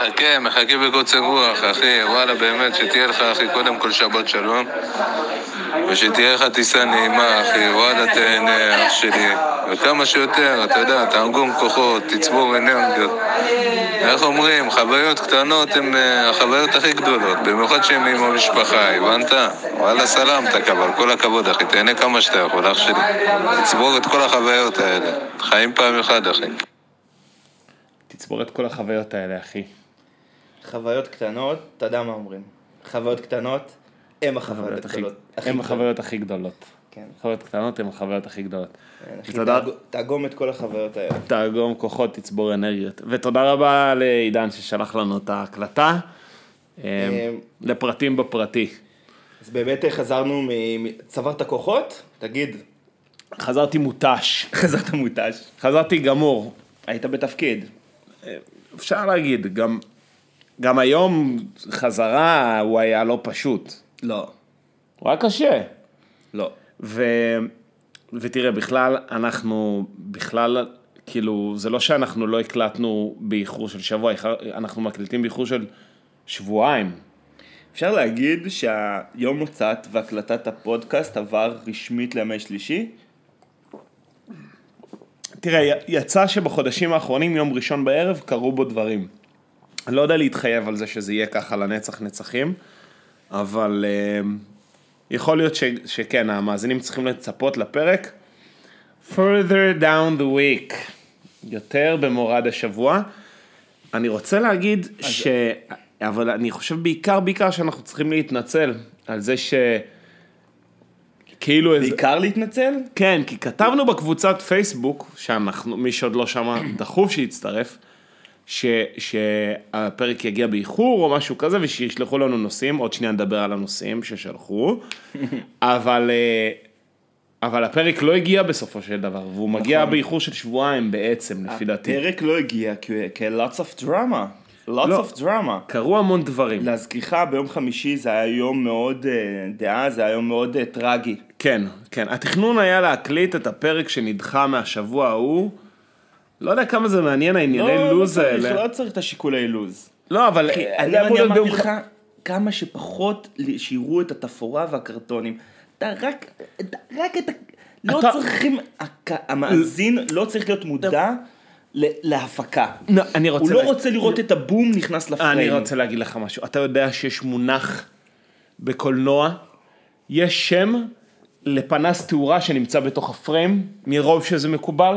מחכה, מחכה בקוצר רוח, אחי. וואלה, באמת, שתהיה לך, אחי, קודם כל שבת שלום. ושתהיה לך טיסה נעימה, אחי. וואלה, תהנה, אח שלי. וכמה שיותר, אתה יודע, תאגום כוחות, תצבור אנרגיות. איך אומרים, חוויות קטנות הן אה, החוויות הכי גדולות, במיוחד שהן עם המשפחה, הבנת? וואלה, סלאמתק, אבל כל הכבוד, אחי. תהנה כמה שאתה יכול, אח שלי. תצבור את כל החוויות האלה. חיים פעם אחת, אחי. תצבור את כל החוויות האלה, אחי. חוויות קטנות, אתה יודע מה אומרים. חוויות קטנות, הם החוויות הגדולות. הם. החוויות הכי גדולות. כן. חוויות קטנות הן החוויות הכי גדולות. כן, אחי, ותודה- תאג- תאגום את כל החוויות האלה. תאגום כוחות, תצבור אנרגיות. ותודה רבה לעידן ששלח לנו את ההקלטה. אה, לפרטים בפרטי. אז באמת חזרנו מ... מ- צברת כוחות? תגיד. חזרתי מותש. חזרת מותש. חזרתי גמור. היית בתפקיד. אפשר להגיד, גם, גם היום חזרה הוא היה לא פשוט. לא. הוא היה קשה. לא. ו... ותראה, בכלל, אנחנו, בכלל, כאילו, זה לא שאנחנו לא הקלטנו באיחור של שבוע, אנחנו מקליטים באיחור של שבועיים. אפשר להגיד שהיום הוצאת והקלטת הפודקאסט עבר רשמית לימי שלישי? תראה, יצא שבחודשים האחרונים, יום ראשון בערב, קרו בו דברים. אני לא יודע להתחייב על זה שזה יהיה ככה לנצח נצחים, אבל uh, יכול להיות ש, שכן, המאזינים צריכים לצפות לפרק. further down the week, יותר במורד השבוע. אני רוצה להגיד ש... אבל אני חושב בעיקר, בעיקר שאנחנו צריכים להתנצל על זה ש... כאילו איזה... בעיקר להתנצל? כן, כי כתבנו בקבוצת פייסבוק, שאנחנו, מי שעוד לא שמע, דחוף שיצטרף, ש, שהפרק יגיע באיחור או משהו כזה, ושישלחו לנו נושאים, עוד שנייה נדבר על הנושאים ששלחו, אבל, אה, אבל הפרק לא הגיע בסופו של דבר, והוא מגיע באיחור של שבועיים בעצם, לפי דעתי. הפרק לא הגיע כ-lots of drama. lots לא. of drama. קרו המון דברים. להזכירך, ביום חמישי זה היה יום מאוד אה, דעה, זה היה יום מאוד אה, טרגי. כן, כן. התכנון היה להקליט את הפרק שנדחה מהשבוע ההוא. לא יודע כמה זה מעניין הענייני לא, לא לוז צריך, האלה. לא צריך את השיקולי לוז. לא, אבל... אני אני אמרתי ביום לך כמה שפחות שיראו את התפאורה והקרטונים. אתה רק, אתה רק את ה... לא אתה- צריכים, המאזין לא צריך להיות מודע ל- להפקה. לא, אני רוצה הוא לא לה- רוצה לראות את הבום נכנס לפריים. אני רוצה להגיד לך משהו. אתה יודע שיש מונח בקולנוע, יש שם לפנס תאורה שנמצא בתוך הפריים, מרוב שזה מקובל.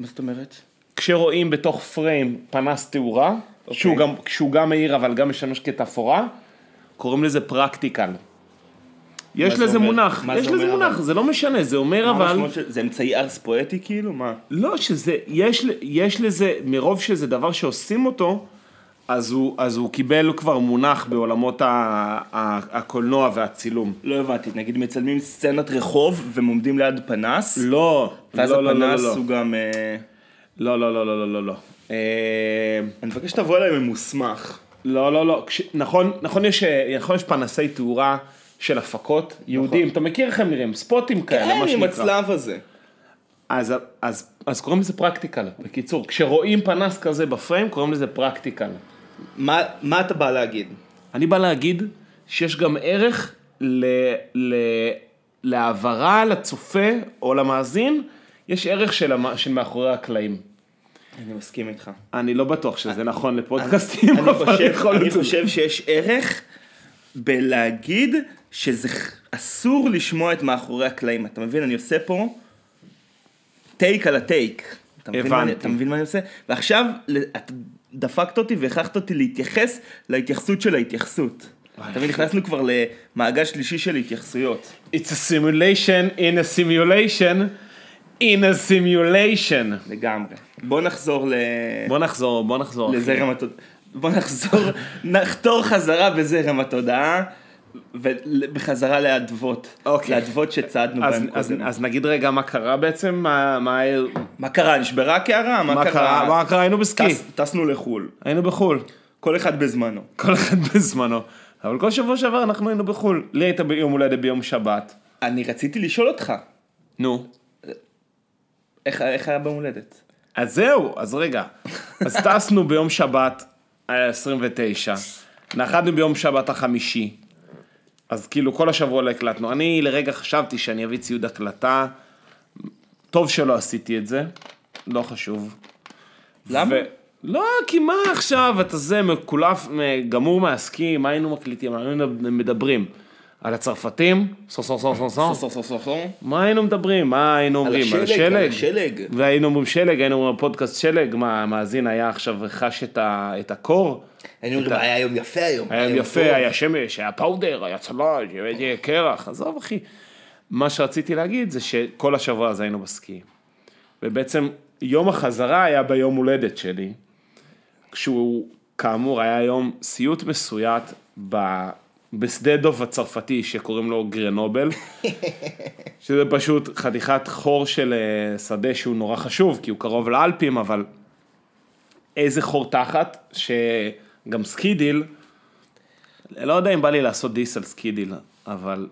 מה זאת אומרת? כשרואים בתוך פריים פנס תאורה, שהוא, גם, שהוא גם מאיר אבל גם משמש כתפאורה, קוראים לזה פרקטיקל. יש זה לזה אומר? מונח, יש זה לזה אומר, מונח, אבל? זה לא משנה, זה אומר מה אבל... של- זה אמצעי ארס פואטי כאילו? מה? לא, שזה, יש, יש לזה, מרוב שזה דבר שעושים אותו, אז הוא, אז הוא קיבל כבר מונח בעולמות ה, ה, הקולנוע והצילום. לא הבנתי, נגיד מצלמים סצנת רחוב והם עומדים ליד פנס, לא, ואז לא, לא, לא, הפנס לא, הוא גם... אה, לא, לא, לא, לא, לא, לא, לא. אה, אני מבקש שתבוא אליי ממוסמך. לא, לא, לא, כש, נכון, נכון יש, נכון יש פנסי תאורה של הפקות יהודים, אתה מכיר איך הם נראים, ספוטים כאלה, כן, מה עם שנקרא. הצלב הזה. אז, אז, אז קוראים לזה פרקטיקל, בקיצור, כשרואים פנס כזה בפריים, קוראים לזה פרקטיקל. מה מה אתה בא להגיד? אני בא להגיד שיש גם ערך ל, ל, להעברה לצופה או למאזין, יש ערך של, המ, של מאחורי הקלעים. אני מסכים איתך. אני לא בטוח שזה נכון לפודקאסטים, אני אבל חושב, יכול אני. חושב שיש ערך בלהגיד שזה אסור לשמוע את מאחורי הקלעים. אתה מבין? אני עושה פה טייק על הטייק. אתה מבין, מה אני. אתה מבין מה אני עושה? ועכשיו אתה דפקת אותי והכרחת אותי להתייחס להתייחסות של ההתייחסות. מבין? נכנסנו כבר למעגל שלישי של התייחסויות. It's a simulation in a simulation in a simulation. לגמרי. בוא נחזור ל... בוא נחזור, בוא נחזור. לזרם התודעה. בוא נחזור, נחתור חזרה בזרם התודעה, ובחזרה לאדוות. אוקיי. לאדוות שצעדנו אז, בהן אז, קודם. אז נגיד רגע מה קרה בעצם, מה, מה, מה קרה? נשברה הקערה? מה מה קרה? קרה, מה קרה, היינו בסקי, טס- טסנו לחו"ל. היינו בחו"ל, כל אחד בזמנו. כל אחד בזמנו, אבל כל שבוע שעבר אנחנו היינו בחו"ל, לי היית ביום הולדת ביום שבת, אני רציתי לשאול אותך, נו, איך איך היה ביום הולדת? אז זהו, אז רגע, אז טסנו ביום שבת היה 29. נחתנו ביום שבת החמישי. אז כאילו כל השבוע לא הקלטנו. אני לרגע חשבתי שאני אביא ציוד הקלטה. טוב שלא עשיתי את זה, לא חשוב. למה? ו... לא, כי מה עכשיו, אתה זה מקולף, גמור מהסקי, מה היינו מקליטים, מה היינו מדברים? על הצרפתים? סו סו סו סו סו. סוף סוף סוף סוף. מה היינו מדברים? מה היינו אומרים? השלג, על השלג. והיינו אומרים שלג, היינו אומרים פודקאסט שלג, מה המאזין היה עכשיו חש את הקור? היינו אומרים, היה יום יפה היום. היה יום יפה, טוב." היה שמש, היה פאודר, היה צל"ש, היה קרח, עזוב אחי. מה שרציתי להגיד זה שכל השבוע הזה היינו בסקי. ובעצם יום החזרה היה ביום הולדת שלי, כשהוא כאמור היה יום סיוט מסויט ב... בשדה דוב הצרפתי שקוראים לו גרנובל, שזה פשוט חתיכת חור של אה, שדה שהוא נורא חשוב, כי הוא קרוב לאלפים, אבל איזה חור תחת, שגם סקידיל, לא יודע אם בא לי לעשות diss על סקידיל, אבל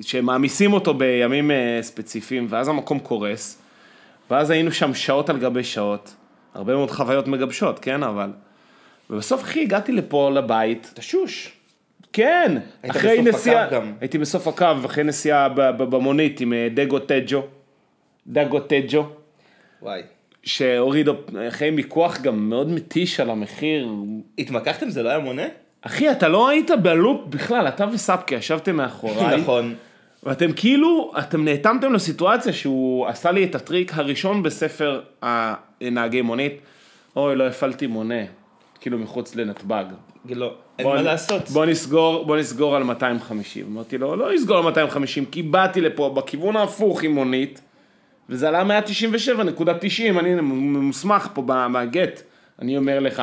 שמעמיסים אותו בימים אה, ספציפיים, ואז המקום קורס, ואז היינו שם שעות על גבי שעות, הרבה מאוד חוויות מגבשות, כן, אבל... ובסוף, אחי, הגעתי לפה לבית, תשוש. כן, היית אחרי בסוף נסיעה, גם. הייתי בסוף הקו, אחרי נסיעה במונית עם אה, דגו טג'ו, דגו טג'ו, וואי. שהוריד אחרי מיקוח גם מאוד מתיש על המחיר. התמקחתם? זה לא היה מונה? אחי, אתה לא היית בלופ בכלל, אתה וסבקי ישבתם מאחוריי. נכון. ואתם כאילו, אתם נאטמתם לסיטואציה שהוא עשה לי את הטריק הראשון בספר הנהגי מונית. אוי, לא הפעלתי מונה, כאילו מחוץ לנתב"ג. לא, אין מה לעשות. בוא נסגור, בוא נסגור על 250. אמרתי לו, לא נסגור על 250, כי באתי לפה בכיוון ההפוך עם מונית, וזה עלה 197.90, אני מוסמך פה בגט. אני אומר לך,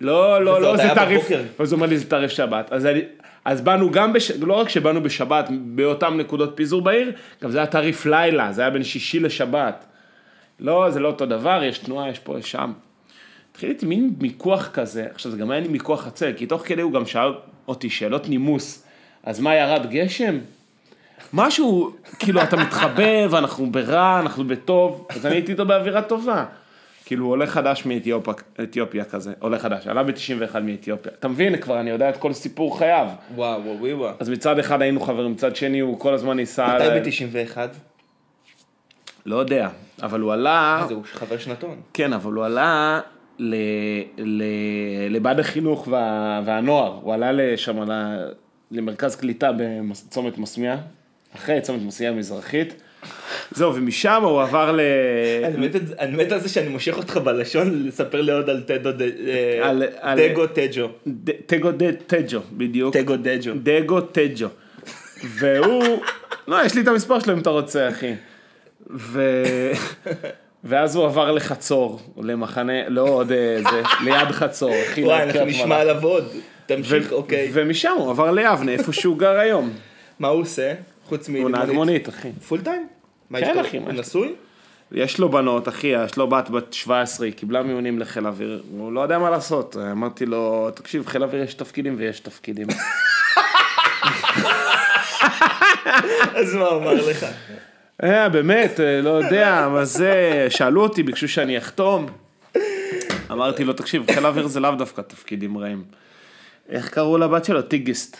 לא, לא, לא, זה תעריף. אז הוא אומר לי, זה תעריף שבת. אז, אני, אז באנו גם, בש... לא רק שבאנו בשבת באותן נקודות פיזור בעיר, גם זה היה תעריף לילה, זה היה בין שישי לשבת. לא, זה לא אותו דבר, יש תנועה, יש פה, יש שם. התחיל איתי מין מיקוח כזה, עכשיו זה גם היה לי מיקוח עצל, כי תוך כדי הוא גם שאל אותי שאלות נימוס, אז מה ירד גשם? משהו, כאילו אתה מתחבא ואנחנו ברע, אנחנו בטוב, אז אני הייתי איתו באווירה טובה. כאילו עולה חדש מאתיופיה כזה, עולה חדש, עלה ב-91 מאתיופיה. אתה מבין, כבר אני יודע את כל סיפור חייו. וואו, וואו, וואו. אז מצד אחד היינו חברים, מצד שני הוא כל הזמן ניסה... מתי ב-91? לא יודע, אבל הוא עלה... זהו, חבר שנתון. כן, אבל הוא עלה ל, ל, לבד החינוך וה, והנוער, הוא עלה לשם, למרכז קליטה בצומת מסמיה, אחרי צומת מסמיה המזרחית. זהו, ומשם הוא עבר ל... אני מת על זה שאני מושך אותך בלשון לספר לי עוד על טדו ד- אה, על- על- דגו טג'ו. ד- טגו בדיוק. טגו דג'ו. דגו טג'ו. והוא, לא, יש לי את המספר שלו אם אתה רוצה, אחי. ו... ואז הוא עבר לחצור, למחנה, לא עוד אה, זה, ליד חצור. וואי, אנחנו נשמע. עליו עוד. תמשיך, אוקיי. ומשם הוא עבר ליבנה, איפה שהוא גר היום. מה הוא עושה? חוץ הוא נהג מונית, אחי. פול טיים? כן? אחי, הוא? נשוי? יש לו בנות, אחי, יש לו בת בת 17, היא קיבלה מיונים לחיל האוויר, הוא לא יודע מה לעשות. אמרתי לו, תקשיב, חיל האוויר יש תפקידים ויש תפקידים. אז מה הוא אמר לך? אה, באמת, אה, לא יודע, מה זה, שאלו אותי, ביקשו שאני אחתום. אמרתי לו, תקשיב, חיל האוויר זה לאו דווקא תפקידים רעים. איך קראו לבת שלו? טיגיסט.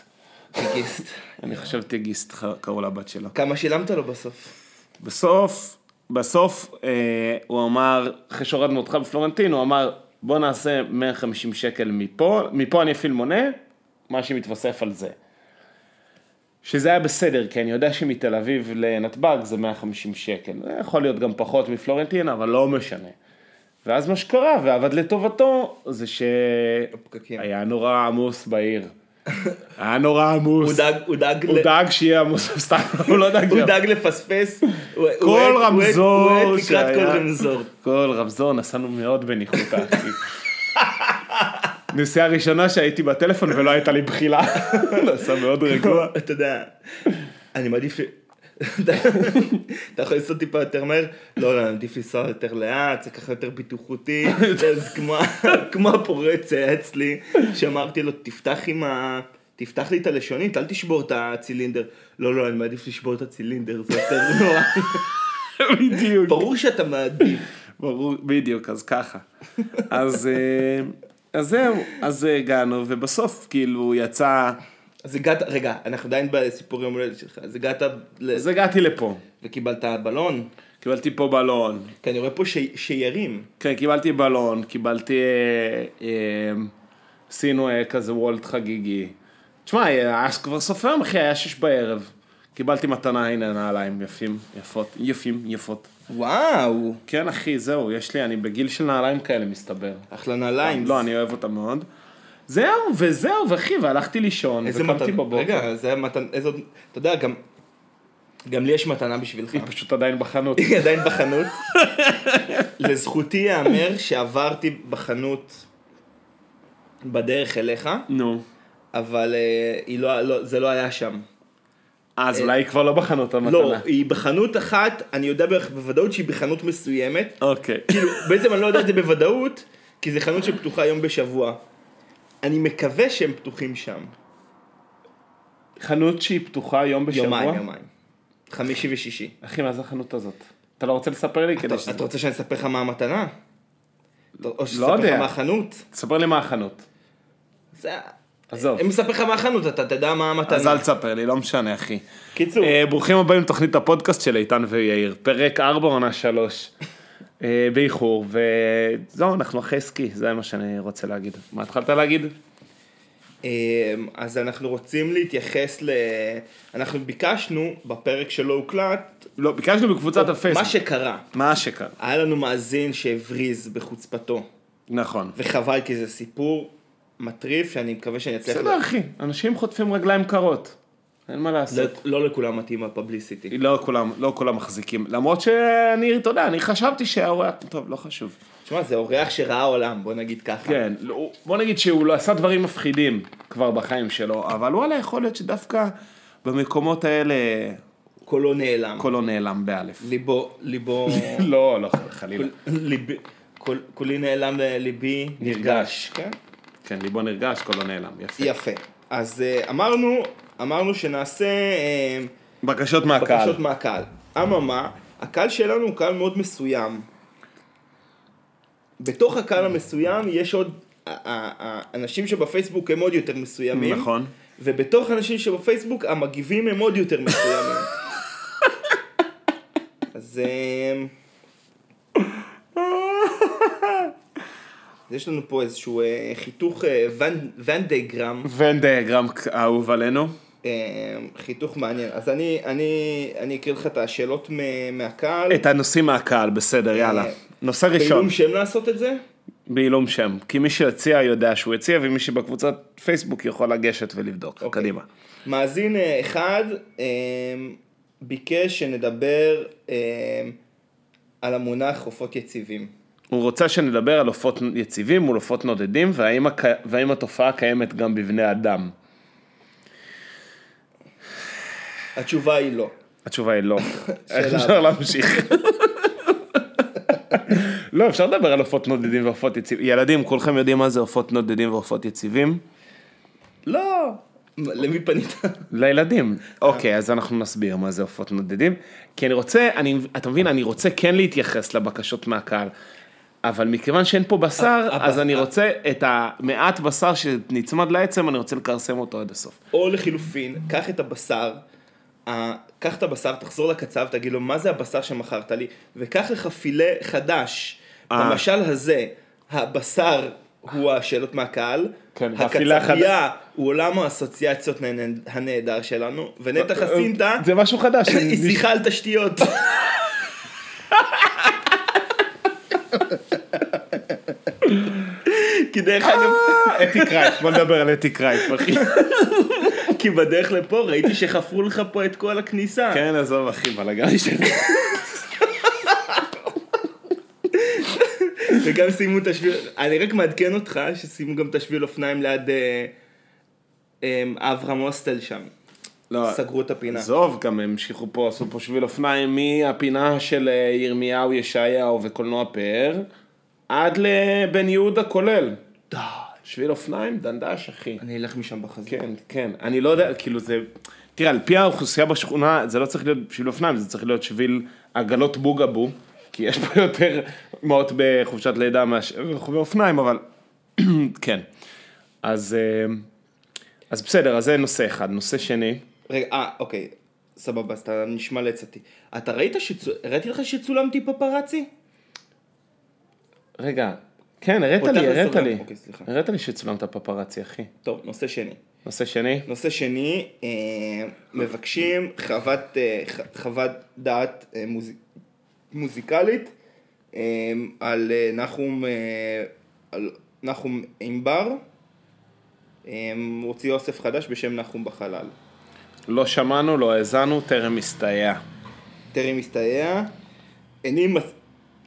טיגיסט. אני חושב טיגיסט ח- קראו לבת שלו. כמה שילמת לו בסוף? בסוף, בסוף אה, הוא אמר, אחרי שהורדנו אותך בפלורנטין, הוא אמר, בוא נעשה 150 שקל מפה, מפה אני אפעיל מונה, מה שמתווסף על זה. שזה היה בסדר, כי אני יודע שמתל אביב לנתב"ג זה 150 שקל. זה יכול להיות גם פחות מפלורנטין, אבל לא משנה. ואז מה שקרה, ועבד לטובתו, זה. שהיה נורא עמוס בעיר. היה נורא עמוס. הוא דאג, הוא דאג, הוא דאג שיהיה עמוס, סתם, הוא לא דאג הוא דאג לפספס. כל רמזור הוא האט לקראת כל רמזור. כל רמזור נסענו מאוד בניחותא. נסיעה ראשונה שהייתי בטלפון ולא הייתה לי בחילה. נסע מאוד רגוע. אתה יודע, אני מעדיף... אתה יכול לנסוע טיפה יותר מהר? לא, לא, אני מעדיף לנסוע יותר לאט, זה ככה יותר בטיחותי. אז כמו- הפורץ היה אצלי, שאמרתי לו, תפתח עם ה... תפתח לי את הלשונית, אל תשבור את הצילינדר. לא, לא, אני מעדיף לשבור את הצילינדר, זה יותר נורא. בדיוק. ברור שאתה מעדיף. ברור, בדיוק, אז ככה. אז, אה, אז זהו, אז הגענו, ובסוף כאילו יצא, אז הגעת, רגע, אנחנו עדיין בסיפור יום הולדת שלך, אז הגעת. אז הגעתי לפה. וקיבלת בלון, קיבלתי פה בלון. כי אני רואה פה ש... שיירים. כן, קיבלתי בלון, קיבלתי, אה, אה, עשינו אה, כזה וולט חגיגי. תשמע, היה כבר סוף היום, אחי, היה שש בערב. קיבלתי מתנה, הנה נעליים יפים, יפות, יפים, יפות. וואו, כן, אחי, זהו, יש לי, אני בגיל של נעליים כאלה, מסתבר. אחלה נעליים. לא, אני אוהב אותם מאוד. זהו, וזהו, ואחי, והלכתי לישון, וקמתי בבוקר. רגע, זה מתנה, איזה, עוד- אתה יודע, גם, גם לי יש מתנה בשבילך. היא פשוט עדיין בחנות. היא עדיין בחנות. לזכותי ייאמר שעברתי בחנות בדרך אליך, נו. אבל אה, היא לא, לא, זה לא היה שם. אז אולי היא כבר לא בחנות המתנה. לא, היא בחנות אחת, אני יודע בוודאות שהיא בחנות מסוימת. אוקיי. כאילו, בעצם אני לא יודע את זה בוודאות, כי זו חנות שפתוחה יום בשבוע. אני מקווה שהם פתוחים שם. חנות שהיא פתוחה יום בשבוע? יומיים, יומיים. חמישי ושישי. אחי, מה זה החנות הזאת? אתה לא רוצה לספר לי כדי אתה, ש... אתה רוצה שאני אספר לך מה המתנה? או לא אספר לך. מה החנות? תספר לי מה החנות. זה... עזוב. אם אספר לך מה החנות, אתה תדע מה המתנה. אז אל תספר לי, לא משנה, אחי. קיצור, אה, ברוכים הבאים לתוכנית הפודקאסט של איתן ויאיר. פרק 4 עונה 3. אה, באיחור, וזהו, אנחנו אחרי סקי, זה מה שאני רוצה להגיד. מה התחלת להגיד? אמ, אז אנחנו רוצים להתייחס ל... אנחנו ביקשנו בפרק שלא הוקלט, לא, ביקשנו בקבוצת מה הפייסבוק. שקרה. מה שקרה. היה לנו מאזין שהבריז בחוצפתו, נכון. וחבל כי זה סיפור מטריף שאני מקווה שאני אצליח... בסדר, אחי, אנשים חוטפים רגליים קרות. אין מה לעשות. לא, לא לכולם מתאים הפבליסיטי. לא כולם, לא כולם מחזיקים. למרות שאני, אתה יודע, אני חשבתי שהאורח, טוב, לא חשוב. תשמע, זה אורח שראה עולם, בוא נגיד ככה. כן, לא, בוא נגיד שהוא לא עשה דברים מפחידים כבר בחיים שלו, אבל וואלה, יכול להיות שדווקא במקומות האלה קולו נעלם. קולו נעלם באלף. ליבו, ליבו... לא, לא, חלילה. קולי נעלם, ליבי נרגש. כן? כן, ליבו נרגש, קולו נעלם, יפה. יפה. אז אה, אמרנו, אמרנו שנעשה אה, בקשות מהקהל. בקשות מהקהל. אממה, הקהל שלנו הוא קהל מאוד מסוים. בתוך הקהל המסוים יש עוד, האנשים שבפייסבוק הם עוד יותר מסוימים. נכון. ובתוך אנשים שבפייסבוק המגיבים הם עוד יותר מסוימים. אז אה, יש לנו פה איזשהו אה, חיתוך ון דיאגרם אהוב עלינו. אה, חיתוך מעניין. אז אני, אני, אני אקריא לך את השאלות מהקהל. את הנושאים מהקהל, בסדר, יאללה. נושא ראשון, בעילום שם לעשות את זה? בעילום שם. כי מי שהציע יודע שהוא הציע, ומי שבקבוצת פייסבוק יכול לגשת ולבדוק. אוקיי. קדימה. מאזין אה, אחד אה, ביקש שנדבר אה, על המונח עופות יציבים. הוא רוצה שנדבר על עופות יציבים מול עופות נודדים, והאם, הק... והאם התופעה קיימת גם בבני אדם. התשובה היא לא. התשובה היא לא. איך אפשר להמשיך? לא, אפשר לדבר על עופות נודדים ועופות יציבים. ילדים, כולכם יודעים מה זה עופות נודדים ועופות יציבים? לא. למי פנית? לילדים. אוקיי, אז אנחנו נסביר מה זה עופות נודדים. כי אני רוצה, אני, אתה מבין, אני רוצה כן להתייחס לבקשות מהקהל. אבל מכיוון שאין פה בשר, הבשר- אז אני רוצה את המעט בשר שנצמד לעצם, אני רוצה לכרסם אותו עד הסוף. או לחילופין, קח את הבשר, אה, קח את הבשר, תחזור לקצב, תגיד לו, מה זה הבשר שמכרת לי? וקח לך פילה חדש. אה. במשל הזה, הבשר הוא השאלות מהקהל, כן, הקצבייה הוא עולם האסוציאציות הנ- הנהדר שלנו, ונטע חסינטה, זה משהו חדש. היא שיחה על תשתיות. כי דרך אגב, אה, אתי קרייף, בוא נדבר על אתי קרייף, אחי. כי בדרך לפה ראיתי שחפרו לך פה את כל הכניסה. כן, עזוב, אחי, בלאגן שלי. וגם סיימו את השביל, אני רק מעדכן אותך שסיימו גם את השביל אופניים ליד אה, אה, אברהם הוסטל שם. לא, סגרו את הפינה. עזוב, גם הם המשיכו פה, עשו פה שביל אופניים מהפינה של אה, ירמיהו, ישעיהו וקולנוע פאר, עד לבן יהודה כולל. די. שביל אופניים, דנדש, אחי. אני אלך משם בחזרה. כן, כן. אני לא יודע, כאילו זה... תראה, על פי האוכלוסייה בשכונה, זה לא צריך להיות שביל אופניים, זה צריך להיות שביל עגלות בוגבו, כי יש פה יותר מאות בחופשת לידה מאשר רוכבי אופניים, אבל כן. אז, אה, אז בסדר, אז זה נושא אחד. נושא שני, רגע, אה, אוקיי, סבבה, אז אתה נשמע לעצתי. אתה ראית שצו... הראיתי לך שצולמתי פפרצי? רגע, כן, הראת לי, הראת. לי. אוקיי, סליחה. הראת לי שצולמת פפרצי, אחי. טוב, נושא שני. נושא שני, נושא שני, אה, מבקשים חוות, אה, חוות דעת אה, מוז... מוזיקלית אה, על אה, נחום, אה, על נחום ענבר. אה, הוציא אוסף חדש בשם נחום בחלל. לא שמענו, לא האזנו, טרם הסתייע. טרם הסתייע. איני מס...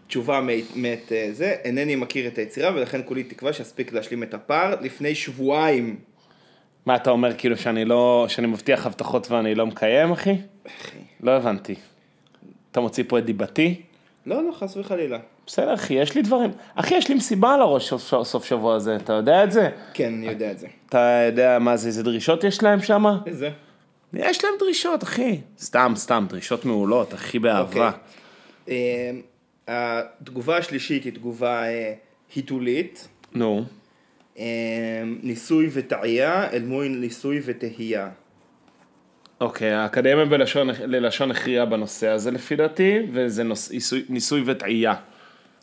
תשובה מאת, מאת אה, זה, אינני מכיר את היצירה ולכן כולי תקווה שאספיק להשלים את הפער. לפני שבועיים, מה אתה אומר, כאילו שאני לא, שאני מבטיח הבטחות ואני לא מקיים, אחי? אחי, לא הבנתי. אתה מוציא פה את דיבתי? לא, לא, חס וחלילה. בסדר, אחי, יש לי דברים. אחי, יש לי מסיבה על הראש סוף, סוף שבוע הזה, אתה יודע את זה? כן, אני יודע את זה. אתה יודע מה זה, איזה דרישות יש להם שם? איזה? יש להם דרישות, אחי. סתם, סתם, דרישות מעולות, הכי באהבה. אוקיי. התגובה השלישית היא תגובה אה, היתולית. נו. אה, ניסוי וטעייה אל מול ניסוי ותהייה. אוקיי, האקדמיה בלשון, ללשון הכריעה בנושא הזה לפי דעתי, וזה נוס, ניסוי, ניסוי וטעייה.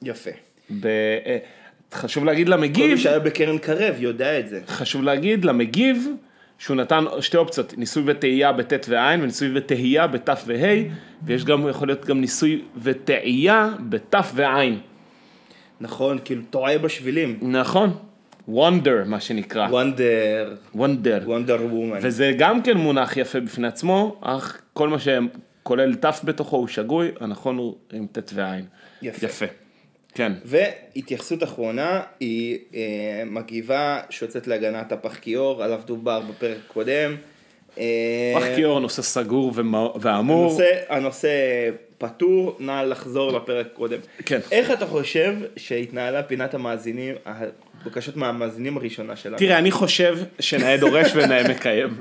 יפה. ב, אה, חשוב להגיד כל מי למגיב, שהיה בקרן קרב יודע את זה. חשוב להגיד למגיב, שהוא נתן שתי אופציות, ניסוי וטעייה בט' ועין, וניסוי וטהייה בת' וה', ויש גם, יכול להיות גם ניסוי וטעייה בת' ועין. נכון, כאילו טועה בשבילים. נכון, wonder מה שנקרא, וונדר, wonder. וונדר וומן. וזה גם כן מונח יפה בפני עצמו, אך כל מה שכולל ת' בתוכו הוא שגוי, הנכון הוא עם ט' ועין. יפה. יפה. כן. והתייחסות אחרונה היא אה, מגיבה שיוצאת להגנת הפחקיור, עליו דובר בפרק קודם. אה, פח נושא סגור ואמור. הנושא, הנושא פתור, נא לחזור לפרק קודם. כן. איך אתה חושב שהתנהלה פינת המאזינים, הבקשות מהמאזינים הראשונה שלנו? תראה, אני חושב שנאה דורש ונאה מקיים.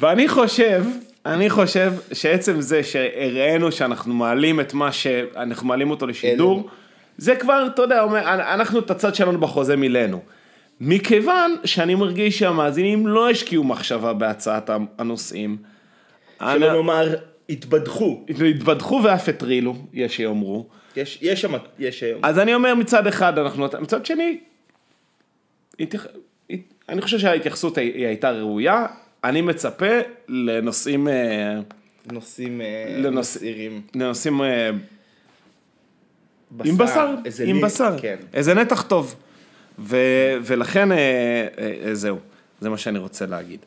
ואני חושב, אני חושב שעצם זה שהראינו שאנחנו מעלים את מה שאנחנו מעלים אותו לשידור, העלינו. זה כבר, אתה יודע, אומר, אנחנו את הצד שלנו בחוזה מילאנו. מכיוון שאני מרגיש שהמאזינים לא השקיעו מחשבה בהצעת הנושאים. שלא אנא- נאמר, התבדחו. התבדחו ואף הטרילו, יש שיאמרו. יש, יש שם, יש היום. אז אני אומר מצד אחד אנחנו, מצד שני, התייח... אני חושב שההתייחסות היא הייתה ראויה, אני מצפה לנושאים, אה, נושאים אה, מסעירים. לנושאים אה, עם בשר, איזה עם לי- בשר, כן. איזה נתח טוב. ו, ולכן אה, אה, זהו, זה מה שאני רוצה להגיד.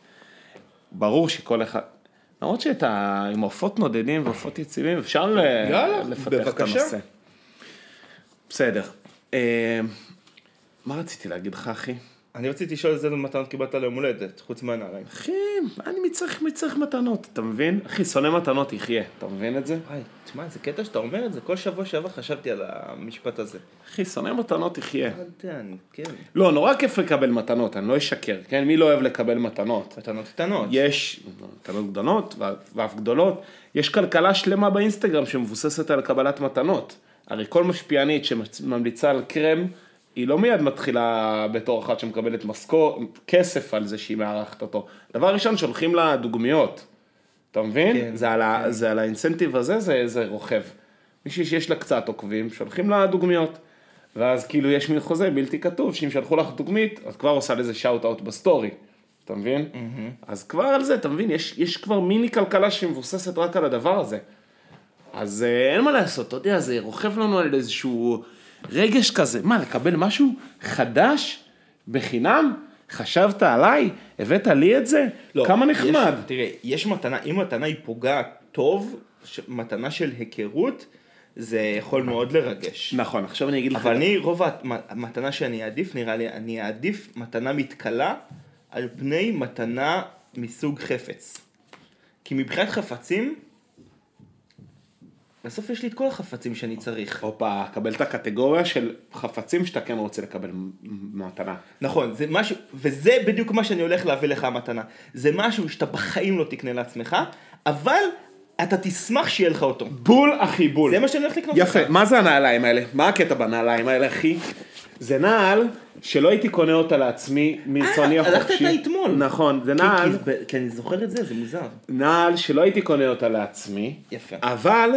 ברור שכל אחד, למרות שאת ה... עם עופות נודדים ועופות יציבים אפשר ל- יאללה, לפתח את בבקשה. הנושא. בסדר. אה, מה רציתי להגיד לך אחי? אני רציתי לשאול איזה מתנות קיבלת ליום הולדת, חוץ מהנעליים. אחי, אני מי צריך, מי צריך מתנות, אתה מבין? אחי, שונא מתנות יחיה, אתה מבין את זה? וואי, תשמע, זה קטע שאתה אומר את זה, כל שבוע שעבר חשבתי על המשפט הזה. אחי, שונא מתנות יחיה. לא יודע, אני- כן. לא, נורא כיף לקבל מתנות, אני לא אשקר, כן? מי לא אוהב לקבל מתנות? מתנות קטנות. יש מתנות גדולות וה- ואף גדולות, יש כלכלה שלמה באינסטגרם שמבוססת על קבלת מתנות. הרי כל משפיענית שממליצה על קרם, היא לא מיד מתחילה בתור אחת שמקבלת משכור, כסף על זה שהיא מארחת אותו. דבר ראשון, שולחים לה דוגמיות. אתה מבין? כן, זה, על ה, זה על ה incentive הזה, זה, זה רוכב. מישהי שיש לה קצת עוקבים, שולחים לה דוגמיות. ואז כאילו יש מין חוזה בלתי כתוב, שאם שלחו לך דוגמית, את כבר עושה לזה shout out בסטורי. אתה מבין? אז כבר על זה, אתה מבין? יש, יש כבר מיני כלכלה שמבוססת רק על הדבר הזה. אז אה, אין מה לעשות, אתה יודע, זה רוכב לנו על איזשהו רגש כזה. מה, לקבל משהו חדש, בחינם? חשבת עליי? הבאת לי את זה? לא, כמה נחמד. יש, תראה, יש מתנה, אם מתנה היא פוגעת טוב, ש- מתנה של היכרות, זה יכול מאוד לרגש. נכון, עכשיו אני אגיד לך... אבל אני, רוב המת- המתנה שאני אעדיף, נראה לי, אני אעדיף מתנה מתכלה על פני מתנה מסוג חפץ. כי מבחינת חפצים, בסוף יש לי את כל החפצים שאני צריך. הופה, קבל את הקטגוריה של חפצים שאתה כן רוצה לקבל מתנה. נכון, זה משהו, וזה בדיוק מה שאני הולך להביא לך המתנה. זה משהו שאתה בחיים לא תקנה לעצמך, אבל אתה תשמח שיהיה לך אותו. בול אחי בול. זה מה שאני הולך לקנות לך. יפה, מה זה הנעליים האלה? מה הקטע בנעליים האלה אחי? זה נעל שלא הייתי קונה אותה לעצמי מרצוני אה, הלכת החופשי. איתה אתמול. נכון, זה כי- נעל, כי- כי אני זוכר את זה, זה מוזר. נעל שלא הייתי קונה אותה לעצמי. יפה. אבל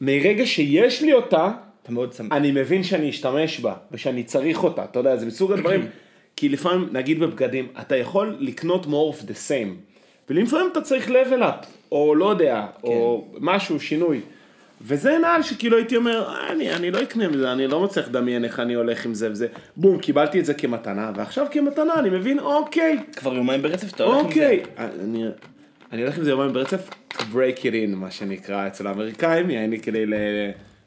מרגע שיש לי אותה, אתה מאוד שמח. אני מבין שאני אשתמש בה, ושאני צריך אותה, אתה יודע, זה מסוג הדברים, כי לפעמים, נגיד בבגדים, אתה יכול לקנות more of the same, ולפעמים אתה צריך level up, או לא יודע, או משהו, שינוי. וזה נעל שכאילו הייתי אומר, "אה, אני, אני לא אקנה מזה, אני לא מצליח לדמיין איך אני הולך עם זה וזה. בום, קיבלתי את זה כמתנה, ועכשיו כמתנה אני מבין, אוקיי, כבר יומיים ברצף אתה הולך עם זה. אוקיי. אני, אני הולך עם זה יומיים ברצף, to break it in, מה שנקרא אצל האמריקאים, יעני כדי ל-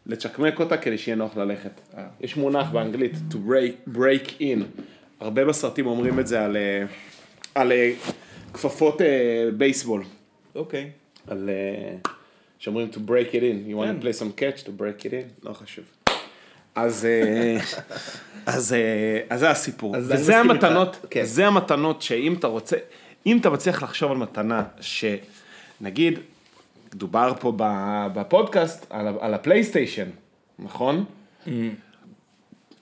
לצ'קמק אותה כדי שיהיה נוח ללכת. יש מונח באנגלית, to break, break in. הרבה בסרטים אומרים את זה על, אה, על אה, כפפות אה, בייסבול. אוקיי. על... אה, שאומרים to break it in, you want כן. to play some catch to break it in, לא חשוב. אז, אה, אז, אה, אז זה הסיפור. אז וזה. המתנות, כן. זה המתנות שאם אתה רוצה, אם אתה מצליח לחשוב על מתנה שנגיד, דובר פה בפודקאסט על, על הפלייסטיישן, נכון? Mm.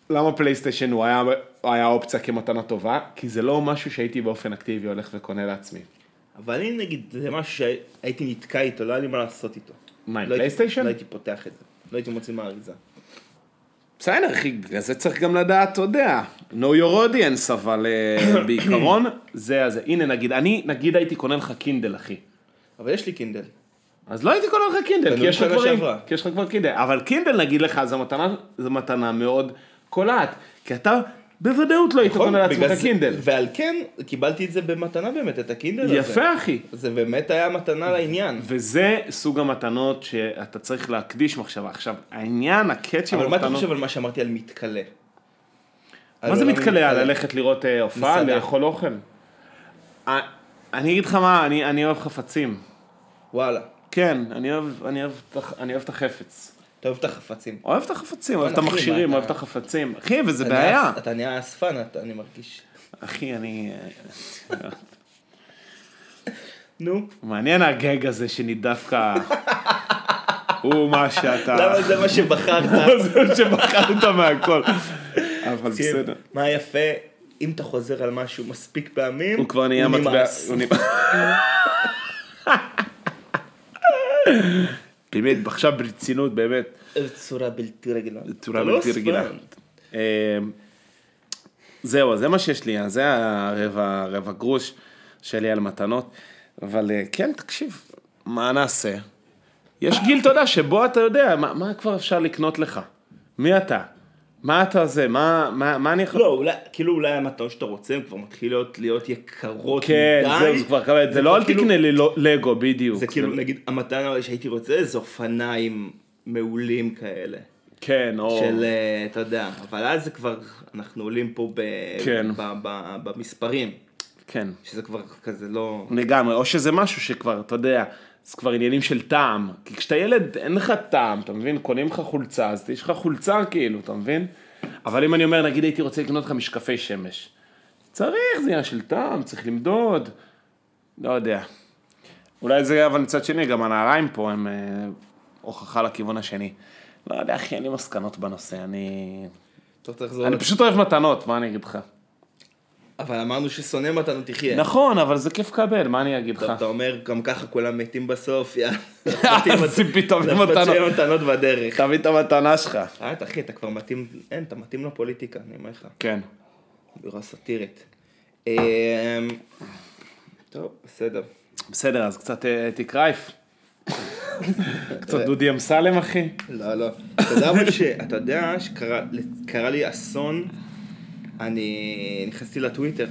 למה פלייסטיישן הוא היה, היה אופציה כמתנה טובה? כי זה לא משהו שהייתי באופן אקטיבי הולך וקונה לעצמי. אבל אני נגיד, זה משהו שהייתי נתקע איתו, לא היה לי מה לעשות איתו. מה, עם לא הייתי- פלייסטיישן? לא הייתי פותח את זה. לא הייתי מוציא מהאריזה. בסדר, אחי, בגלל זה צריך גם לדעת, אתה יודע, know your audience, אבל אה, בעיקרון, זה הזה. הנה, נגיד, אני, נגיד הייתי קונה לך קינדל, אחי. אבל יש לי קינדל. אז לא הייתי קונה לך קינדל, כי יש לך שעברה. כי יש לך כבר קינדל. אבל קינדל, נגיד לך, זו מתנה, זו מתנה מאוד קולעת. כי אתה בוודאות לא היית נכון? קונה בגלל לעצמך זה- קינדל. ועל כן, קיבלתי את זה במתנה באמת, את הקינדל הזה. יפה, אחי. זה באמת היה מתנה לעניין. וזה סוג המתנות שאתה צריך להקדיש מחשבה. עכשיו, העניין, הקאץ' עם אבל מה אתה המתנות... חושב על מה שאמרתי על מתכלה? מה זה מתקלע? המתכלה. ללכת לראות אה, הופעה. לאכול אוכל? אה, אני אגיד לך מה, אני אני אוהב חפצים. וואלה. כן, את אני אוהב את החפץ. אתה אוהב את החפצים. אוהב את החפצים, אוהב את המכשירים, אוהב את החפצים. אחי, וזה בעיה. אתה נהיה אספן, אני מרגיש. אחי, אני... אה, נו. מעניין הגג הזה שאני דווקא... הוא מה שאתה... למה זה מה שבחרת? זה מה שבחרת מהכל. אבל בסדר. מה יפה, אם אתה חוזר על משהו מספיק פעמים, הוא כבר נהיה מטבע... נמאס. הוא נהיה- באמת, עכשיו ברצינות, באמת. בצורה בלתי רגילה. בצורה לא בלתי רגילה. אה, זהו, זה מה שיש לי, זה הרבע, רבע גרוש שלי על מתנות. אבל אה, כן, תקשיב, מה נעשה? יש גיל, אתה יודע, שבו אתה יודע, מה, מה כבר אפשר לקנות לך? מי אתה? מה אתה זה? מה, מה, מה אני יכול... לא, אולי, כאילו אולי המתנות שאתה רוצה, הן כבר מתחילות להיות יקרות כן, מדי. זהו, זה כבר קרה, זה לא כבר אל כאילו- תקנה לי לא- לגו, בדיוק. זה כאילו, נגיד, המתנה שהייתי רוצה, זה אופניים מעולים כאלה. כן, או... של, אה, אתה יודע, אבל אז זה כבר, אנחנו עולים פה ב, כן. ב, ב, במספרים, כן. שזה כבר כזה לא... לגמרי, או שזה משהו שכבר, אתה יודע, זה כבר עניינים של טעם. כי כשאתה ילד, אין לך טעם, אתה מבין? קונים לך חולצה, אז יש לך חולצה כאילו, אתה מבין? אבל אם אני אומר, נגיד הייתי רוצה לקנות לך משקפי שמש. צריך, זה עניין של טעם, צריך למדוד. לא יודע. אולי זה, אבל מצד שני, גם הנעריים פה הם אה, הוכחה לכיוון השני. לא יודע, אחי, אין לי מסקנות בנושא, אני... אני פשוט אוהב מתנות, מה אני אגיד לך? אבל אמרנו ששונא מתנות תחיה. נכון, אבל זה כיף לקבל, מה אני אגיד לך? אתה אומר, גם ככה כולם מתים בסוף, יאללה. אז פתאום מתנות. בדרך. תביא את המתנה שלך. אה, אחי, אתה כבר מתאים, אין, אתה מתאים לפוליטיקה, אני אומר לך. כן. בירה סאטירית. אמ, טוב, בסדר. בסדר, אז קצת אה, אתי קרייף. קצת דודי אמסלם, אחי. לא, לא. אתה יודע שקרה קרה לי אסון, אני נכנסתי לטוויטר.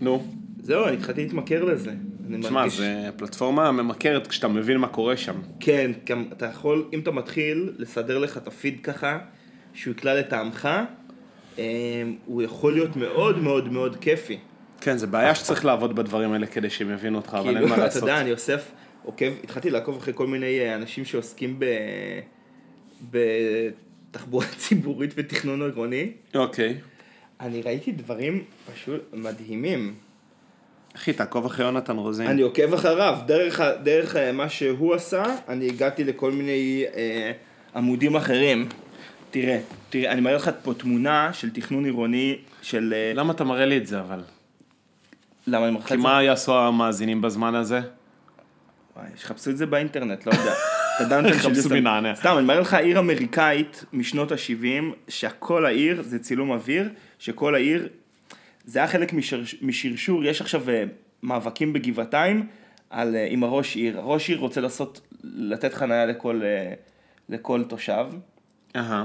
נו. זהו, אני התחלתי להתמכר לזה. אני שמע, מרגיש- זה פלטפורמה ממכרת כשאתה מבין מה קורה שם. כן, גם אתה יכול, אם אתה מתחיל לסדר לך את הפיד ככה, שהוא יקלע לטעמך, אמ, הוא יכול להיות מאוד מאוד מאוד כיפי. כן, זה בעיה שצריך לעבוד בדברים האלה כדי שהם יבינו אותך, אבל אין כאילו, מה אתה לעשות. יודע, אני אוסף, עוקב, התחלתי לעקוב אחרי כל מיני אה, אנשים שעוסקים ב... בתחבורה ציבורית ותכנון עירוני. אוקיי. אני ראיתי דברים פשוט מדהימים. אחי, תעקוב אחרי יונתן רוזין. אני עוקב אחריו, דרך, דרך אה, מה שהוא עשה, אני הגעתי לכל מיני אה, עמודים אחרים. תראה, תראה, אני מראה לך פה תמונה של תכנון עירוני של... אה, למה אתה מראה לי את זה אבל? למה אני מראה לך כי את זה? מה יעשו המאזינים בזמן הזה? וואי, שיחפשו את זה באינטרנט, לא יודע. דנטון של. מנענע. סתם, אני מראה לך עיר אמריקאית משנות ה-70, שהכל העיר זה צילום אוויר, שכל העיר, זה היה חלק משר, משרשור, יש עכשיו אה, מאבקים בגבעתיים על, אה, עם הראש עיר. הראש עיר רוצה לעשות, לתת חנייה לכל, אה, לכל תושב, אהה.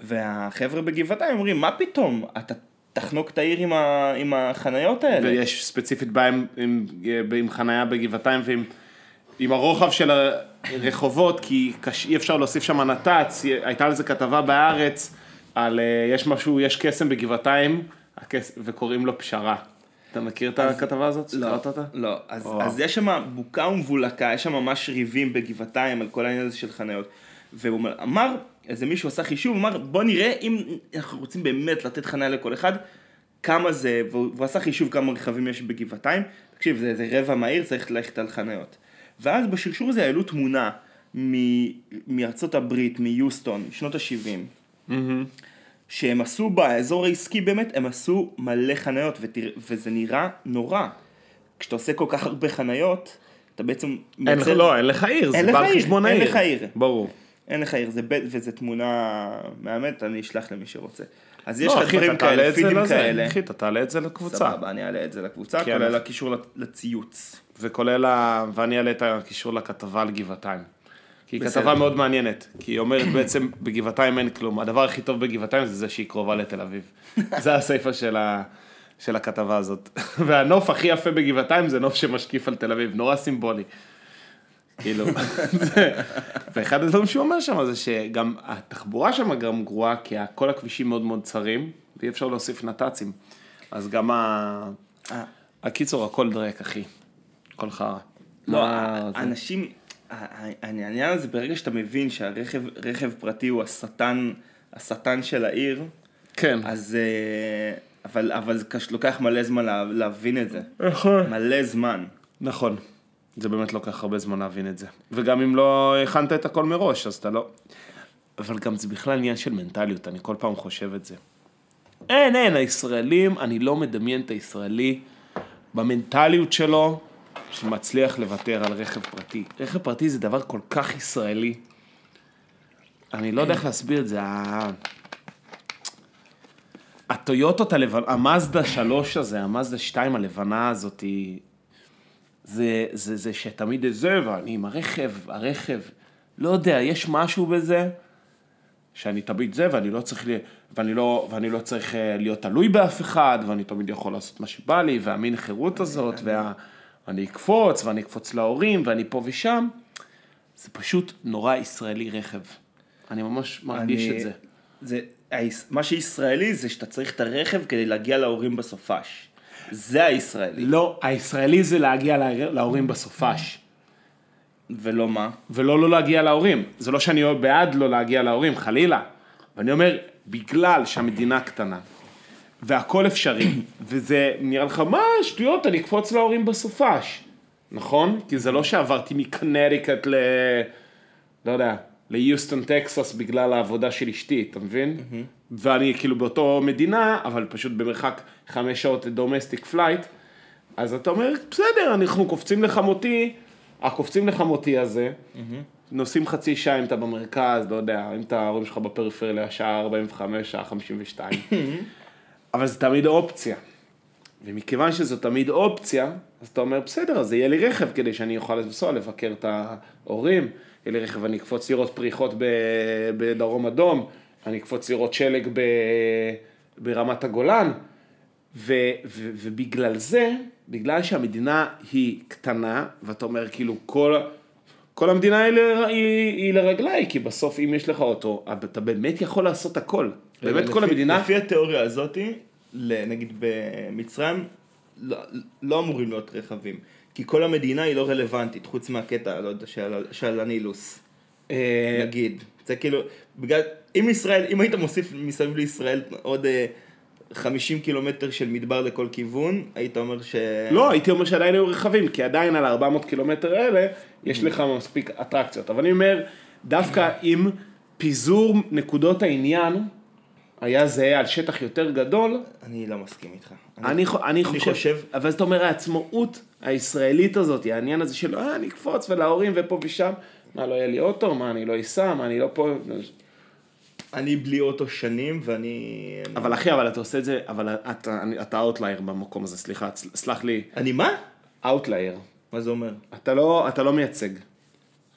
והחבר'ה בגבעתיים אומרים, מה פתאום, אתה תחנוק את העיר עם, ה, עם החניות האלה. ויש ספציפית בעיה עם, עם, עם חנייה בגבעתיים ועם עם הרוחב של הרחובות, כי קש, אי אפשר להוסיף שם נת"צ, הייתה על זה כתבה בהארץ, על אה, יש משהו, יש קסם בגבעתיים, הקס, וקוראים לו פשרה. אתה מכיר את הכתבה הזאת? לא? לא, אז, או. אז יש שם בוקה ומבולקה, יש שם ממש ריבים בגבעתיים על כל העניין הזה של חניות. והוא אמר, איזה מישהו עשה חישוב, אמר בוא נראה אם אנחנו רוצים באמת לתת חניה לכל אחד, כמה זה, והוא, והוא עשה חישוב כמה רכבים יש בגבעתיים, תקשיב זה, זה רבע מהעיר צריך ללכת על חניות. ואז בשרשור הזה העלו תמונה מ- מארצות הברית, מיוסטון, שנות ה-70. שהם עשו באזור העסקי באמת, הם עשו מלא חניות, ותראה, וזה נראה נורא. כשאתה עושה כל כך הרבה חניות, אתה בעצם אין לך, לא, אין לך עיר, זה אין בא על חשבון אין העיר. לך עיר. ברור. אין לך עיר, זה בית, וזו תמונה מהממת, אני אשלח למי שרוצה. אז יש לא, לך אחי, דברים כאלה, פידים כאלה. אחי, אתה תעלה את זה לקבוצה. סבבה, אני אעלה את זה לקבוצה, כן, כולל הקישור לציוץ. וכולל ה... ואני אעלה את הקישור לכתבה על גבעתיים. כי היא. כתבה מאוד מעניינת, כי היא אומרת בעצם בגבעתיים אין כלום, הדבר הכי טוב בגבעתיים זה זה שהיא קרובה לתל אביב. זה הסיפה של, ה... של הכתבה הזאת. והנוף הכי יפה בגבעתיים זה נוף שמשקיף על תל אביב, נורא סימבולי. כאילו, ואחד הדברים שהוא אומר שם זה שגם התחבורה שם גם גרועה, כי כל הכבישים מאוד מאוד צרים, ואי אפשר להוסיף נת"צים. אז גם ה... אה. הקיצור, הכל דרק, אחי. הכל חרא. לא? אנשים, העניין הזה, ברגע שאתה מבין שהרכב רכב פרטי הוא השטן, השטן של העיר, כן. אז... אה, אבל, אבל זה לוקח מלא זמן לה, להבין את זה. נכון. מלא זמן. נכון. זה באמת לוקח הרבה זמן להבין את זה. וגם אם לא הכנת את הכל מראש, אז אתה לא... אבל גם זה בכלל עניין של מנטליות, אני כל פעם חושב את זה. אין, אין, הישראלים, אני לא מדמיין את הישראלי במנטליות שלו, שמצליח לוותר על רכב פרטי. רכב פרטי זה דבר כל כך ישראלי. אני לא יודע איך להסביר את זה. הטויוטות הלבן, המאזדה 3 הזה, המאזדה 2 הלבנה הזאת. זה, זה, זה שתמיד זה, ואני עם הרכב, הרכב, לא יודע, יש משהו בזה, שאני תמיד זה, ואני לא צריך, ואני לא, ואני לא צריך אה, להיות תלוי באף אחד, ואני תמיד יכול לעשות מה שבא לי, והמין חירות הזאת, וה... ואני אקפוץ, ואני אקפוץ להורים, ואני פה ושם. זה פשוט נורא ישראלי רכב. אני ממש מרגיש אני- את זה. זה, מה שישראלי זה שאתה צריך את הרכב כדי להגיע להורים בסופש. זה הישראלי. לא, הישראלי זה להגיע לה- להורים בסופש. ולא מה? ולא לא להגיע להורים. זה לא שאני בעד לא להגיע להורים, חלילה. ואני אומר, בגלל שהמדינה קטנה, והכל אפשרי, וזה נראה לך, מה, שטויות, אני אקפוץ להורים בסופש. נכון? כי זה לא שעברתי מקונטיקט ל... לא יודע, ליוסטון, טקסס, בגלל העבודה של אשתי, אתה מבין? ואני כאילו באותו מדינה, אבל פשוט במרחק חמש שעות domestic flight, אז אתה אומר, בסדר, אנחנו קופצים לחמותי, הקופצים לחמותי הזה, נוסעים חצי שעה אם אתה במרכז, לא יודע, אם אתה ההורים שלך בפריפריה, שעה 45, שעה 52, אבל זה תמיד אופציה. ומכיוון שזו תמיד אופציה, אז אתה אומר, בסדר, אז יהיה לי רכב כדי שאני אוכל לנסוע לבקר את ההורים, יהיה לי רכב, אני אקפוץ לראות פריחות בדרום אדום, אני אקפוץ לראות שלג ב- ברמת הגולן, ו, ו, ובגלל זה, בגלל שהמדינה היא קטנה, ואתה אומר כאילו כל, כל המדינה היא, ל- היא, היא לרגליי, כי בסוף אם יש לך אוטו, אתה באמת יכול לעשות הכל. באמת כל המדינה, לפי התיאוריה הזאתי, נגיד במצרים, לא, לא אמורים להיות רכבים. כי כל המדינה היא לא רלוונטית, חוץ מהקטע, לא יודע, של, של הנילוס, אה, נגיד. זה כאילו, בגלל, אם ישראל, אם היית מוסיף מסביב לישראל עוד אה, 50 קילומטר של מדבר לכל כיוון, היית אומר ש... לא, הייתי אומר שעדיין היו רכבים, כי עדיין על ה-400 קילומטר האלה, יש לך מספיק אטרקציות. אבל אני אומר, דווקא אם פיזור נקודות העניין היה זהה על שטח יותר גדול, אני לא מסכים איתך. אני, חו- אני חושב, חושב- אבל זאת אומרת העצמאות הישראלית הזאת, העניין הזה של אה, אני אקפוץ ולהורים ופה ושם, מה לא יהיה לי אוטו, מה אני לא אסע, מה אני לא פה, אני בלי אוטו שנים, ואני... אבל אחי, אבל אתה עושה את זה, אבל אתה, אני- אתה outlier במקום הזה, סליחה, סל- סלח לי, אני מה? outlier. מה זה אומר? אתה לא, אתה לא מייצג.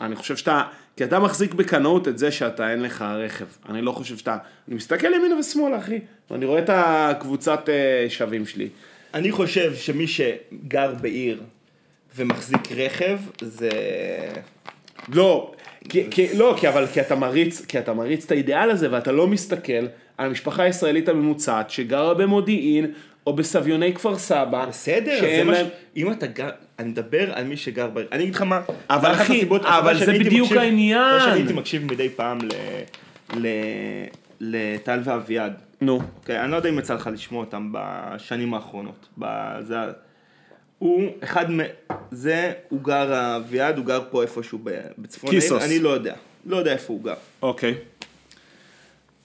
אני חושב שאתה, כי אתה מחזיק בקנאות את זה שאתה אין לך רכב. אני לא חושב שאתה, אני מסתכל ימינה ושמאלה, אחי, ואני רואה את הקבוצת אה, שווים שלי. אני חושב שמי שגר בעיר ומחזיק רכב, זה... לא, כי, כי, לא, כי אבל כי אתה מריץ, כי אתה מריץ את האידיאל הזה ואתה לא מסתכל על המשפחה הישראלית הממוצעת שגרה במודיעין או בסביוני כפר סבא. בסדר, זה מה ש... אם אתה גר... אני מדבר על מי שגר בעיר. אני אגיד לך מה... אבל אחי, אבל זה בדיוק העניין. שאני הייתי מקשיב מדי פעם. לטל ואביעד. נו, אוקיי, אני לא יודע אם יצא לך לשמוע אותם בשנים האחרונות. הוא, אחד מ... זה, הוא גר, אביעד, הוא גר פה איפשהו ב- בצפון העיר. אני לא יודע. לא יודע איפה הוא גר. אוקיי.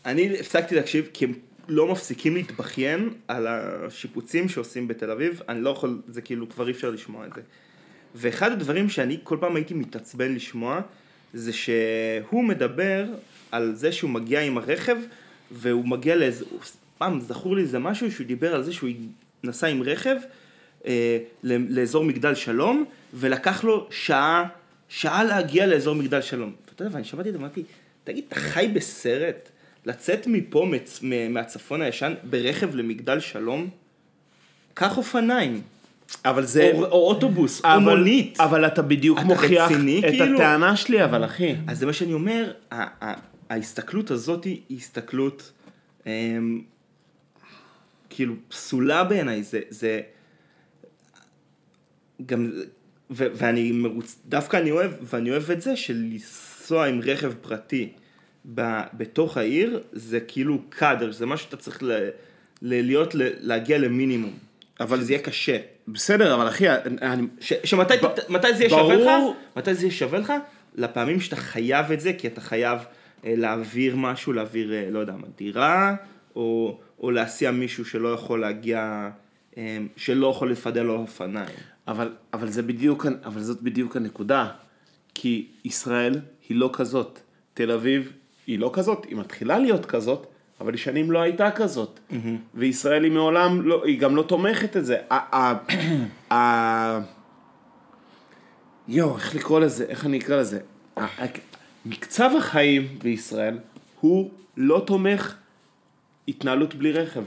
אני הפסקתי להקשיב כי הם לא מפסיקים להתבכיין על השיפוצים שעושים בתל אביב, אני לא יכול, זה כאילו כבר אי אפשר לשמוע את זה. ואחד הדברים שאני כל פעם הייתי מתעצבן לשמוע, זה שהוא מדבר על זה שהוא מגיע עם הרכב, והוא מגיע לאיזה, פעם זכור לי איזה משהו שהוא דיבר על זה שהוא נסע עם רכב אה, לאזור מגדל שלום, ולקח לו שעה, שעה להגיע לאזור מגדל שלום. ואתה יודע, ואני שמעתי את זה, אמרתי, תגיד, אתה חי בסרט? לצאת מפה, מצ- מהצפון הישן, ברכב למגדל שלום? קח אופניים. אבל זה... או, או אוטובוס, או מונית. אבל אתה בדיוק אתה מוכיח רציני, את כאילו? הטענה שלי, אבל אחי. אז זה מה שאני אומר, ההסתכלות הזאת היא הסתכלות אמ, כאילו פסולה בעיניי, זה, זה גם, ו, ואני מרוץ, דווקא אני אוהב, ואני אוהב את זה של לנסוע עם רכב פרטי ב, בתוך העיר, זה כאילו קאדר, זה מה שאתה צריך ל, ל, להיות, ל, להגיע למינימום, אבל זה יהיה קשה. בסדר, אבל אחי, אני... ש, שמתי ב- מתי זה יהיה שווה לך? ברור. מתי זה יהיה שווה לך? לפעמים שאתה חייב את זה, כי אתה חייב אה, להעביר משהו, להעביר, אה, לא יודע מה, דירה, או, או להסיע מישהו שלא יכול להגיע, אה, שלא יכול לפדל לו אופניים. אבל, אבל זה בדיוק, אבל זאת בדיוק הנקודה. כי ישראל היא לא כזאת. תל אביב היא לא כזאת, היא מתחילה להיות כזאת, אבל היא שנים לא הייתה כזאת. וישראל היא מעולם, לא, היא גם לא תומכת את זה. יואו, איך לקרוא לזה, איך אני אקרא לזה? מקצב החיים בישראל הוא לא תומך התנהלות בלי רכב.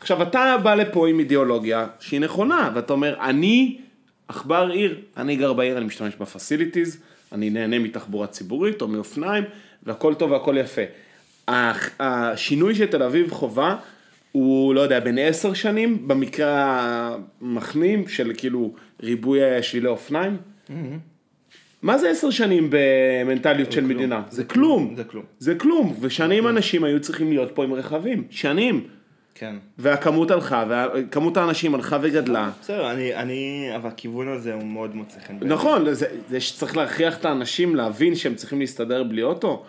עכשיו, אתה בא לפה עם אידיאולוגיה שהיא נכונה, ואתה אומר, אני עכבר עיר, אני גר בעיר, אני משתמש בפסיליטיז, אני נהנה מתחבורה ציבורית או מאופניים, והכל טוב והכל יפה. השינוי שתל אביב חווה, הוא, לא יודע, בין עשר שנים, במקרה המחנים של כאילו ריבוי שבילי אופניים. מה זה עשר שנים במנטליות של כלום. מדינה? זה זה. כלום. זה כלום. זה כלום, ושנים אנשים היו צריכים להיות פה עם רכבים, שנים. כן. והכמות הלכה, וכמות האנשים הלכה וגדלה. בסדר, אני, אני, אבל הכיוון הזה הוא מאוד מוצא חן. בעיניי. נכון, זה, זה שצריך להכריח את האנשים להבין שהם צריכים להסתדר בלי אוטו,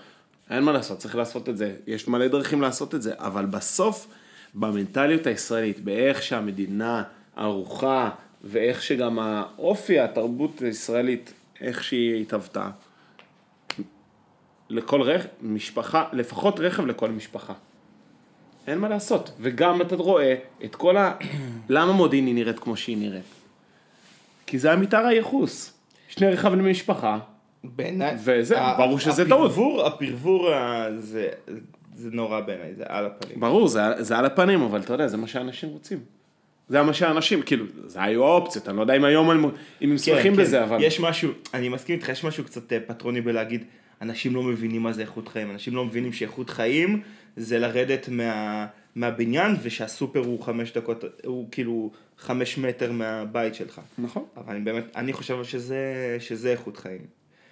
אין מה לעשות, צריך לעשות את זה. יש מלא דרכים לעשות את זה, אבל בסוף, במנטליות הישראלית, באיך שהמדינה ערוכה, ואיך שגם האופי, התרבות הישראלית, איך שהיא התהוותה, לכל רכב, משפחה, לפחות רכב לכל משפחה. אין מה לעשות. וגם אתה רואה את כל ה... למה מודיעין היא נראית כמו שהיא נראית? כי זה המתאר הייחוס. שני רכבים למשפחה, בעיניי, וזה, ברור שזה הפרבור, הפרבור, ה- זה, זה נורא בעיניי, זה על הפנים. ברור, זה, זה על הפנים, אבל אתה יודע, זה מה שאנשים רוצים. זה מה שאנשים, כאילו, זה היו האופציות, אני לא יודע אם היום הם, אם הם שמחים כן, בזה, כן. אבל... יש משהו, אני מסכים איתך, יש משהו קצת אה, פטרוני בלהגיד, אנשים לא מבינים מה זה איכות חיים, אנשים לא מבינים שאיכות חיים זה לרדת מה, מהבניין ושהסופר הוא חמש דקות, הוא כאילו חמש מטר מהבית שלך. נכון. אבל אני באמת, אני חושב שזה, שזה איכות חיים.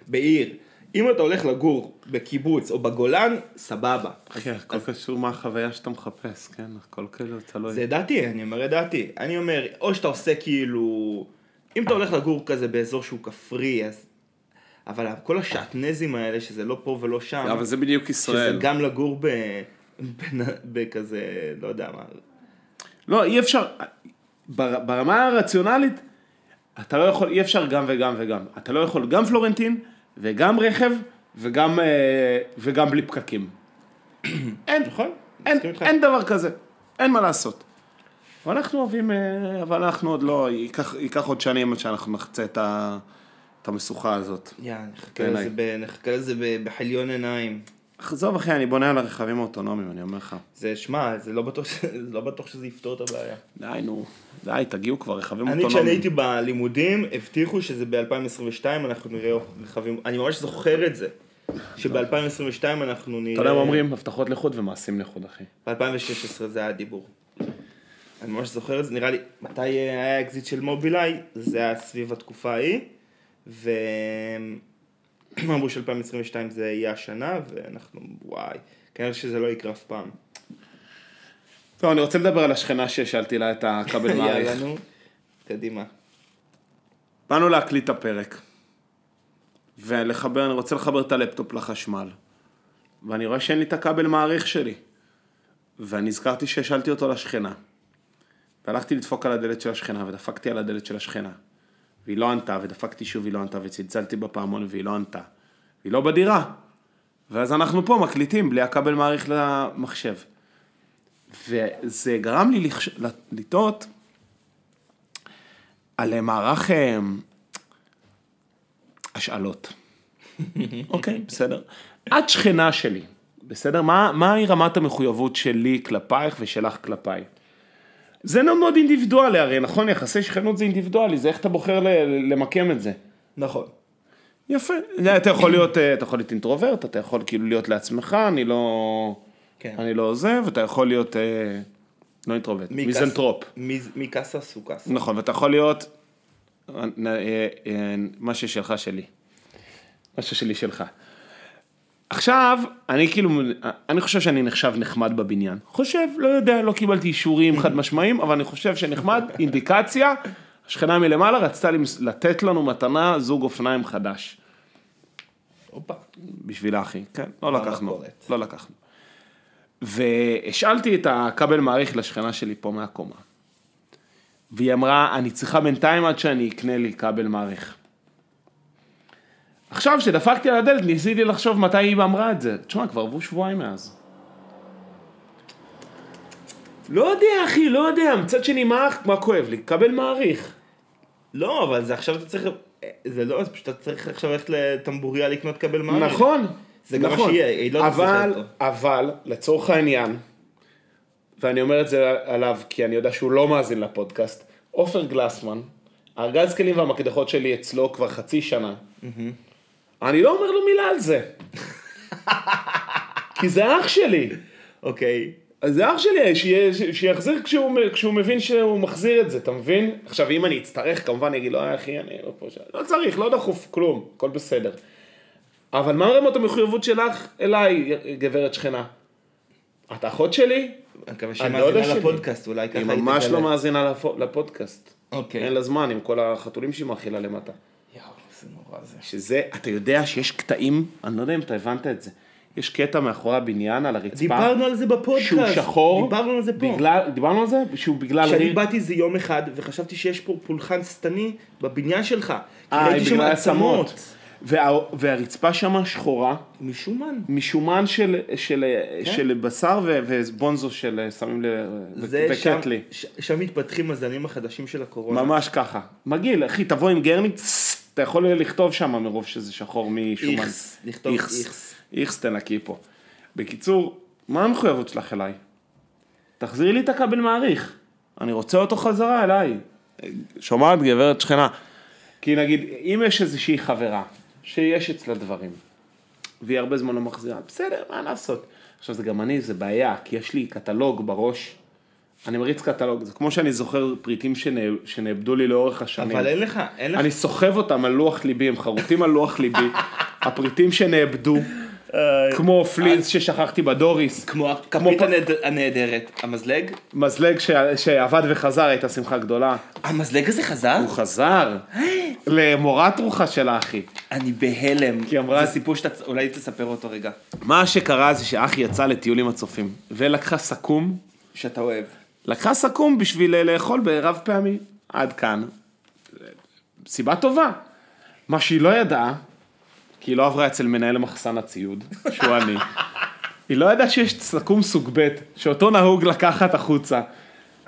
בעיר, אם אתה הולך לגור בקיבוץ או בגולן, סבבה. אחי, הכל קשור מה החוויה שאתה מחפש, כן? הכל כאילו תלוי. זה דעתי, אני אומר את דעתי. אני אומר, או שאתה עושה כאילו... אם אתה הולך לגור כזה באזור שהוא כפרי, אז אבל כל השעטנזים האלה, שזה לא פה ולא שם, אבל זה בדיוק שזה ישראל. גם לגור ב... בכזה, לא יודע מה, לא, אי אפשר, בר- ברמה הרציונלית, אתה לא יכול, אי אפשר גם וגם וגם. אתה לא יכול גם פלורנטין, וגם רכב, וגם, אה, וגם בלי פקקים. אין, נכון, אין. אין דבר כזה, אין מה לעשות. אבל אנחנו אוהבים, אה, אבל אנחנו עוד לא, ייקח, ייקח עוד שנים עד שאנחנו נחצה את, ה, את המשוכה הזאת. יא, נחכה. לזה בחליון עיניים. עזוב אחי, אני בונה על הרכבים האוטונומיים, אני אומר לך. זה, שמע, זה לא בטוח זה לא בטוח שזה יפתור את הבעיה. די נו, די, תגיעו כבר, רכבים אני אוטונומיים. כשאני הייתי בלימודים, הבטיחו שזה ב-2022 אנחנו נראה רכבים, אני ממש זוכר את זה, שב-2022 אנחנו נראה... אתה יודע מה אומרים? הבטחות לחוד ומעשים לחוד, אחי. ב-2016 זה היה הדיבור. אני ממש זוכר את זה, נראה לי, מתי היה האקזיט של מובילאיי? זה היה סביב התקופה ההיא, והם אמרו ש-2022 זה יהיה השנה, ואנחנו, וואי, כנראה שזה לא יקרה אף פעם. טוב, אני רוצה לדבר על השכנה ששאלתי לה את הכבל מאריך. יאללה, נו, קדימה. באנו להקליט את הפרק. ולחבר, אני רוצה לחבר את הלפטופ לחשמל. ואני רואה שאין לי את הכבל מאריך שלי. ואני הזכרתי שהשאלתי אותו לשכנה. והלכתי לדפוק על הדלת של השכנה, ודפקתי על הדלת של השכנה. והיא לא ענתה, ודפקתי שוב, היא לא ענתה, וצלצלתי בפעמון, והיא לא ענתה. והיא לא בדירה. ואז אנחנו פה מקליטים בלי הכבל מעריך למחשב. וזה גרם לי לחש... לטעות על מערך אה, השאלות. אוקיי, בסדר. את שכנה שלי, בסדר? מה, מהי רמת המחויבות שלי כלפייך ושלך כלפיי? זה מאוד מאוד אינדיבידואלי, הרי נכון, יחסי שכנות זה אינדיבידואלי, זה איך אתה בוחר למקם את זה. נכון. יפה. אתה יכול להיות, אה, אתה יכול להיות אינטרוברט, אתה יכול כאילו להיות לעצמך, אני לא... כן. אני לא עוזב, אתה יכול להיות... אה, לא אינטרוברט, מי מיזנטרופ. cas- mi- mi casa su casa. נכון, ואתה יכול להיות, אה, מה ששלך שלי. מה ששלי שלך. עכשיו, אני כאילו, אני חושב שאני נחשב נחמד בבניין. חושב, לא יודע, לא קיבלתי אישורים חד משמעיים, אבל אני חושב שנחמד, אינדיקציה, השכנה מלמעלה רצתה לתת לנו מתנה זוג אופניים חדש. הופה. בשבילה אחי, כן, לא לקחנו. לא לקחנו. והשאלתי את הכבל מעריך לשכנה שלי פה מהקומה. והיא אמרה, אני צריכה בינתיים עד שאני אקנה לי כבל מעריך. עכשיו, כשדפקתי על הדלת, ניסיתי לחשוב מתי היא אמרה את זה. תשמע, כבר עברו שבועיים מאז. לא יודע, אחי, לא יודע. מצד שני, מה, מה כואב לי? כבל מעריך. לא, אבל זה עכשיו אתה צריך, זה לא, זה פשוט אתה צריך עכשיו ללכת לטמבוריה לקנות כבל מעריך. נכון. זה גם מה נכון. שיהיה, היא לא תצטרך אבל, אותו. אבל, לצורך העניין, ואני אומר את זה עליו כי אני יודע שהוא לא מאזין לפודקאסט, עופר גלסמן, הארגז כלים והמקדחות שלי אצלו כבר חצי שנה. אני לא אומר לו מילה על זה. כי זה אח שלי. אוקיי. אז זה אח שלי, שיחזיר כשהוא, כשהוא מבין שהוא מחזיר את זה, אתה מבין? עכשיו, אם אני אצטרך, כמובן אני אגיד לו, "אה, אחי, אני לא פה, ש-" לא צריך, לא דחוף, כלום, הכל בסדר. אבל מה רמות המחויבות שלך אליי, גברת שכנה? את אחות שלי? אני מקווה שהיא הדודה מאזינה. לפודקאסט, אולי ככה היא היא ממש תגלה. לא מאזינה לפו- לפודקאסט. אוקיי. אין לה זמן עם כל החתולים שהיא מאכילה למטה. זה נורא זה. שזה, אתה יודע שיש קטעים, אני לא יודע אם אתה הבנת את זה, יש קטע מאחורי הבניין על הרצפה. דיברנו על זה בפודקאסט. שהוא שחור, דיברנו על זה פה. בגלל, דיברנו על זה? שהוא בגלל... כשאני ריר- באתי איזה יום אחד וחשבתי שיש פה פולחן שטני בבניין שלך. אה, ראיתי שם בגלל עצמות. וה, והרצפה שמה שחורה, משומן. משומן של, של, של בשר ו, ובונזו של סמים ל... זה שם, וקטלי. ש- שם מתפתחים הזנים החדשים של הקורונה. ממש ככה. מגעיל, אחי, תבוא עם גרניק, אתה יכול לכתוב שם מרוב שזה שחור משומן. איכס, לכתוב איכס. איכס תנקי פה. בקיצור, מה המחויבות שלך אליי? תחזירי לי את הכבל מעריך. אני רוצה אותו חזרה אליי. שומעת, גברת שכנה? כי נגיד, אם יש איזושהי חברה, שיש אצלה דברים, והיא הרבה זמן לא מחזירה, בסדר, מה לעשות? עכשיו, זה גם אני, זה בעיה, כי יש לי קטלוג בראש. אני מריץ קטלוג, זה כמו שאני זוכר פריטים שנא- שנאבדו לי לאורך השנים. אבל אין לך, אין לך, אני סוחב אותם על לוח ליבי, הם חרוטים על לוח ליבי, הפריטים שנאבדו, כמו פלינס ששכחתי בדוריס, כמו הכפית הנהד- הנהדרת. המזלג? מזלג שעבד וחזר הייתה שמחה גדולה. המזלג הזה חזר? הוא חזר למורת רוחה של האחי. אני בהלם. כי אמרה- זה סיפור שאתה אולי תספר אותו רגע. מה שקרה זה שאחי יצא לטיול עם הצופים, ולקחה סכו"ם, שאתה אוהב. לקחה סכו"ם בשביל אה, לאכול ברב פעמי. עד כאן. סיבה טובה. מה שהיא לא ידעה, כי היא לא עברה אצל מנהל מחסן הציוד, שהוא אני, היא לא ידעה שיש סכו"ם סוג ב', שאותו נהוג לקחת החוצה.